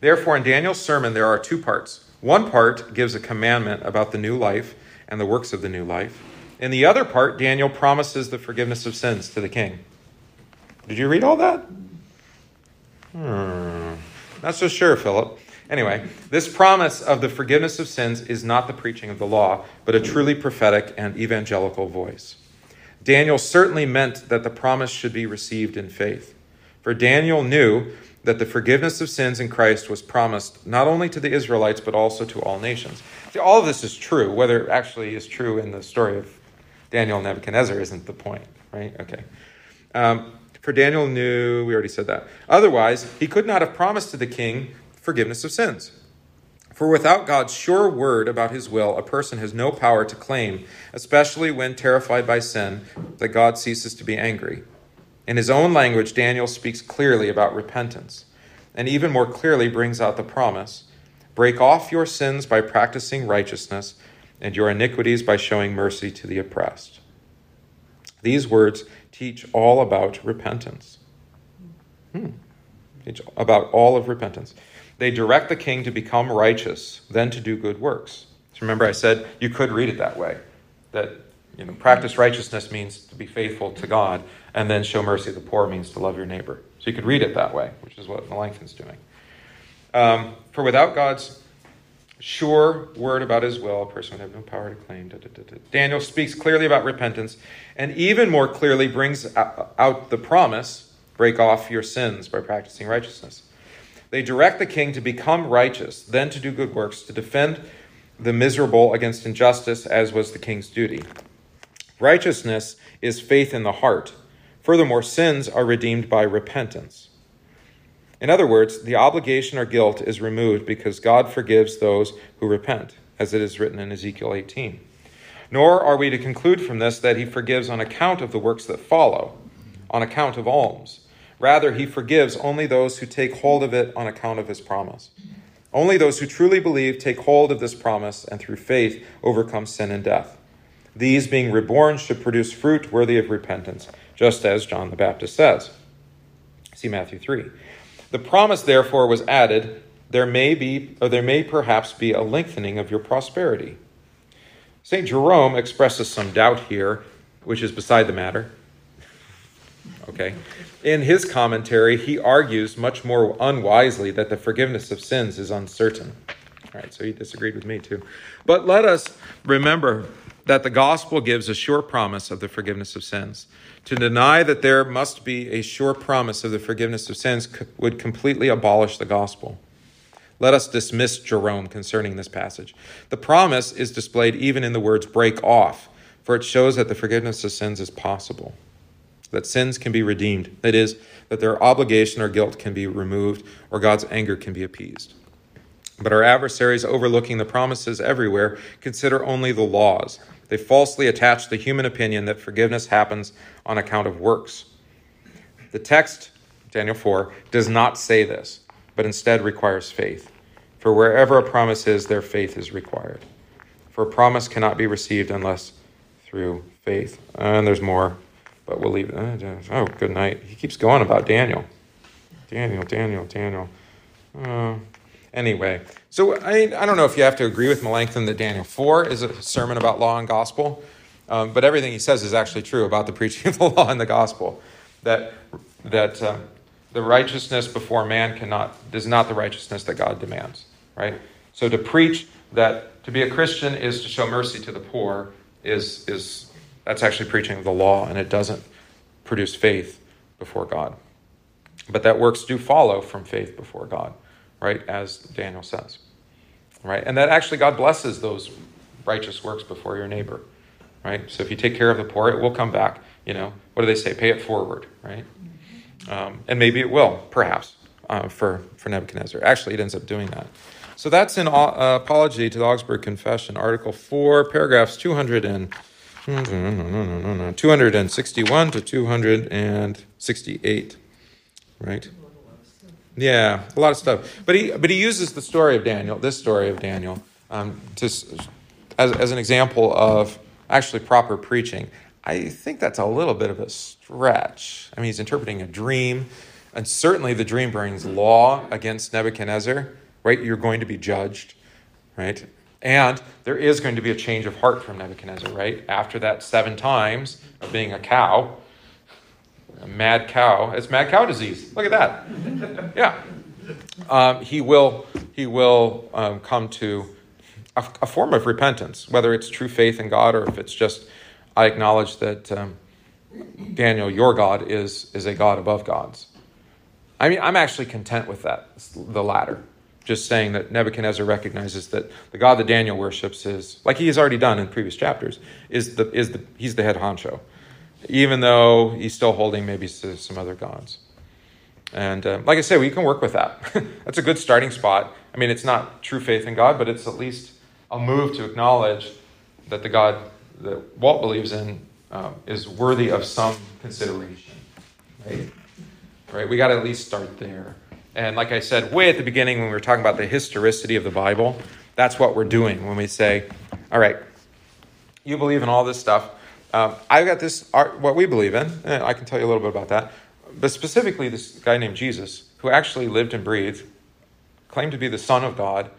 Therefore, in Daniel's sermon, there are two parts. One part gives a commandment about the new life and the works of the new life. In the other part, Daniel promises the forgiveness of sins to the king. Did you read all that? Hmm. Not so sure, Philip. Anyway, this promise of the forgiveness of sins is not the preaching of the law, but a truly prophetic and evangelical voice. Daniel certainly meant that the promise should be received in faith. For Daniel knew that the forgiveness of sins in Christ was promised not only to the Israelites, but also to all nations. See, all of this is true. Whether it actually is true in the story of Daniel and Nebuchadnezzar isn't the point, right? Okay. Um, for Daniel knew, we already said that. Otherwise, he could not have promised to the king forgiveness of sins. For without God's sure word about his will, a person has no power to claim, especially when terrified by sin, that God ceases to be angry. In his own language, Daniel speaks clearly about repentance, and even more clearly brings out the promise break off your sins by practicing righteousness, and your iniquities by showing mercy to the oppressed. These words teach all about repentance. Hmm. Teach about all of repentance. They direct the king to become righteous, then to do good works. So remember, I said you could read it that way. That you know, practice righteousness means to be faithful to God, and then show mercy to the poor means to love your neighbor. So you could read it that way, which is what Melanchthon's doing. Um, for without God's sure word about his will, a person would have no power to claim. Da, da, da, Daniel speaks clearly about repentance, and even more clearly brings out the promise break off your sins by practicing righteousness. They direct the king to become righteous, then to do good works, to defend the miserable against injustice, as was the king's duty. Righteousness is faith in the heart. Furthermore, sins are redeemed by repentance. In other words, the obligation or guilt is removed because God forgives those who repent, as it is written in Ezekiel 18. Nor are we to conclude from this that he forgives on account of the works that follow, on account of alms. Rather, he forgives only those who take hold of it on account of his promise. Only those who truly believe take hold of this promise and through faith overcome sin and death. These, being reborn, should produce fruit worthy of repentance, just as John the Baptist says. See Matthew 3. The promise, therefore, was added there may be, or there may perhaps be a lengthening of your prosperity. St. Jerome expresses some doubt here, which is beside the matter. Okay. In his commentary, he argues much more unwisely that the forgiveness of sins is uncertain. All right, so he disagreed with me too. But let us remember that the gospel gives a sure promise of the forgiveness of sins. To deny that there must be a sure promise of the forgiveness of sins would completely abolish the gospel. Let us dismiss Jerome concerning this passage. The promise is displayed even in the words break off, for it shows that the forgiveness of sins is possible, that sins can be redeemed, that is, that their obligation or guilt can be removed, or God's anger can be appeased. But our adversaries, overlooking the promises everywhere, consider only the laws. They falsely attach the human opinion that forgiveness happens on account of works. The text, Daniel 4, does not say this, but instead requires faith. For wherever a promise is, there faith is required. For a promise cannot be received unless through faith. And there's more, but we'll leave it. Oh, good night. He keeps going about Daniel. Daniel, Daniel, Daniel. Uh, Anyway, so I, I don't know if you have to agree with Melanchthon that Daniel 4 is a sermon about law and gospel, um, but everything he says is actually true about the preaching of the law and the gospel. That, that um, the righteousness before man cannot, is not the righteousness that God demands, right? So to preach that to be a Christian is to show mercy to the poor is, is that's actually preaching the law, and it doesn't produce faith before God. But that works do follow from faith before God right? As Daniel says, right? And that actually God blesses those righteous works before your neighbor, right? So if you take care of the poor, it will come back. You know, what do they say? Pay it forward, right? Um, and maybe it will, perhaps, uh, for, for Nebuchadnezzar. Actually, it ends up doing that. So that's an uh, apology to the Augsburg Confession, Article 4, paragraphs 200 and, 261 to 268, right? Yeah, a lot of stuff. But he but he uses the story of Daniel, this story of Daniel, um, to as as an example of actually proper preaching. I think that's a little bit of a stretch. I mean, he's interpreting a dream, and certainly the dream brings law against Nebuchadnezzar. Right, you're going to be judged, right? And there is going to be a change of heart from Nebuchadnezzar, right? After that seven times of being a cow, a mad cow. It's mad cow disease. Look at that. Yeah. Um, he will, he will um, come to a, a, form of repentance, whether it's true faith in God or if it's just, I acknowledge that um, Daniel, your God, is, is a God above gods. I mean, I'm actually content with that, the latter. Just saying that Nebuchadnezzar recognizes that the God that Daniel worships is, like he has already done in previous chapters, is the, is the, he's the head honcho, even though he's still holding maybe some other gods. And uh, like I say, we can work with that. That's a good starting spot. I mean, it's not true faith in God, but it's at least a move to acknowledge that the God that Walt believes in um, is worthy of some consideration. Right? Right? We got to at least start there. And like I said, way at the beginning when we were talking about the historicity of the Bible, that's what we're doing when we say, all right, you believe in all this stuff. Um, I've got this, art, what we believe in. I can tell you a little bit about that. But specifically, this guy named Jesus, who actually lived and breathed, claimed to be the Son of God,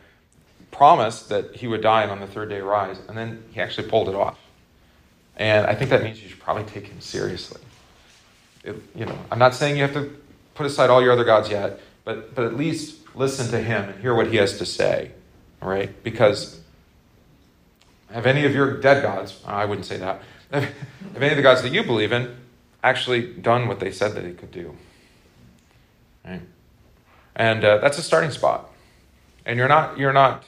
promised that he would die and on the third day rise, and then he actually pulled it off. And I think that means you should probably take him seriously. It, you know, I'm not saying you have to put aside all your other gods yet, but but at least listen to him and hear what he has to say. All right, because have any of your dead gods? I wouldn't say that. Have any of the gods that you believe in actually done what they said that they could do? Right, and uh, that's a starting spot. And you're not you're not.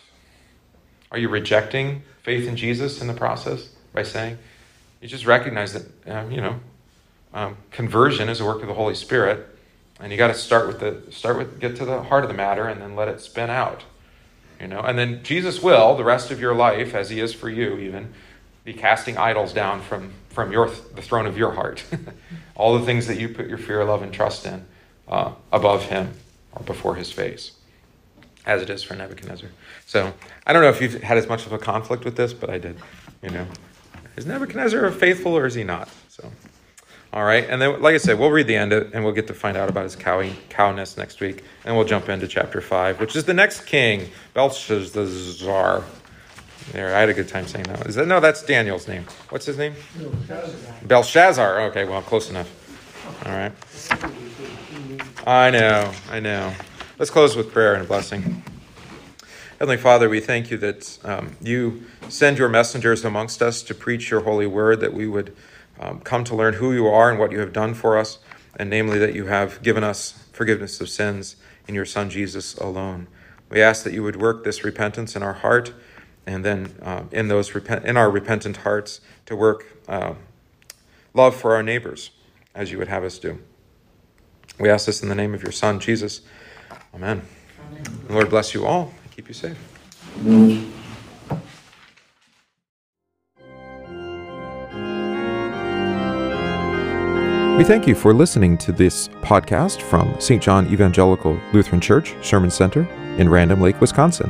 Are you rejecting faith in Jesus in the process by saying? You just recognize that um, you know um, conversion is a work of the Holy Spirit, and you got to start with the start with get to the heart of the matter, and then let it spin out. You know, and then Jesus will the rest of your life, as He is for you, even be casting idols down from from your the throne of your heart, all the things that you put your fear, love, and trust in uh, above Him or before His face, as it is for Nebuchadnezzar. So I don't know if you've had as much of a conflict with this, but I did. You know, is Nebuchadnezzar faithful or is he not? So. All right, and then, like I said, we'll read the end and we'll get to find out about his cow, cowness next week, and we'll jump into chapter five, which is the next king, Belshazzar. There, I had a good time saying that. Is that no? That's Daniel's name. What's his name? Belshazzar. Okay, well, close enough. All right. I know, I know. Let's close with prayer and a blessing. Heavenly Father, we thank you that um, you send your messengers amongst us to preach your holy word, that we would um, come to learn who you are and what you have done for us, and namely that you have given us forgiveness of sins in your Son Jesus alone. We ask that you would work this repentance in our heart, and then uh, in those repent- in our repentant hearts to work uh, love for our neighbors, as you would have us do. We ask this in the name of your Son Jesus. Amen. Amen. Lord bless you all. And keep you safe. We thank you for listening to this podcast from St. John Evangelical Lutheran Church Sherman Center in Random Lake, Wisconsin.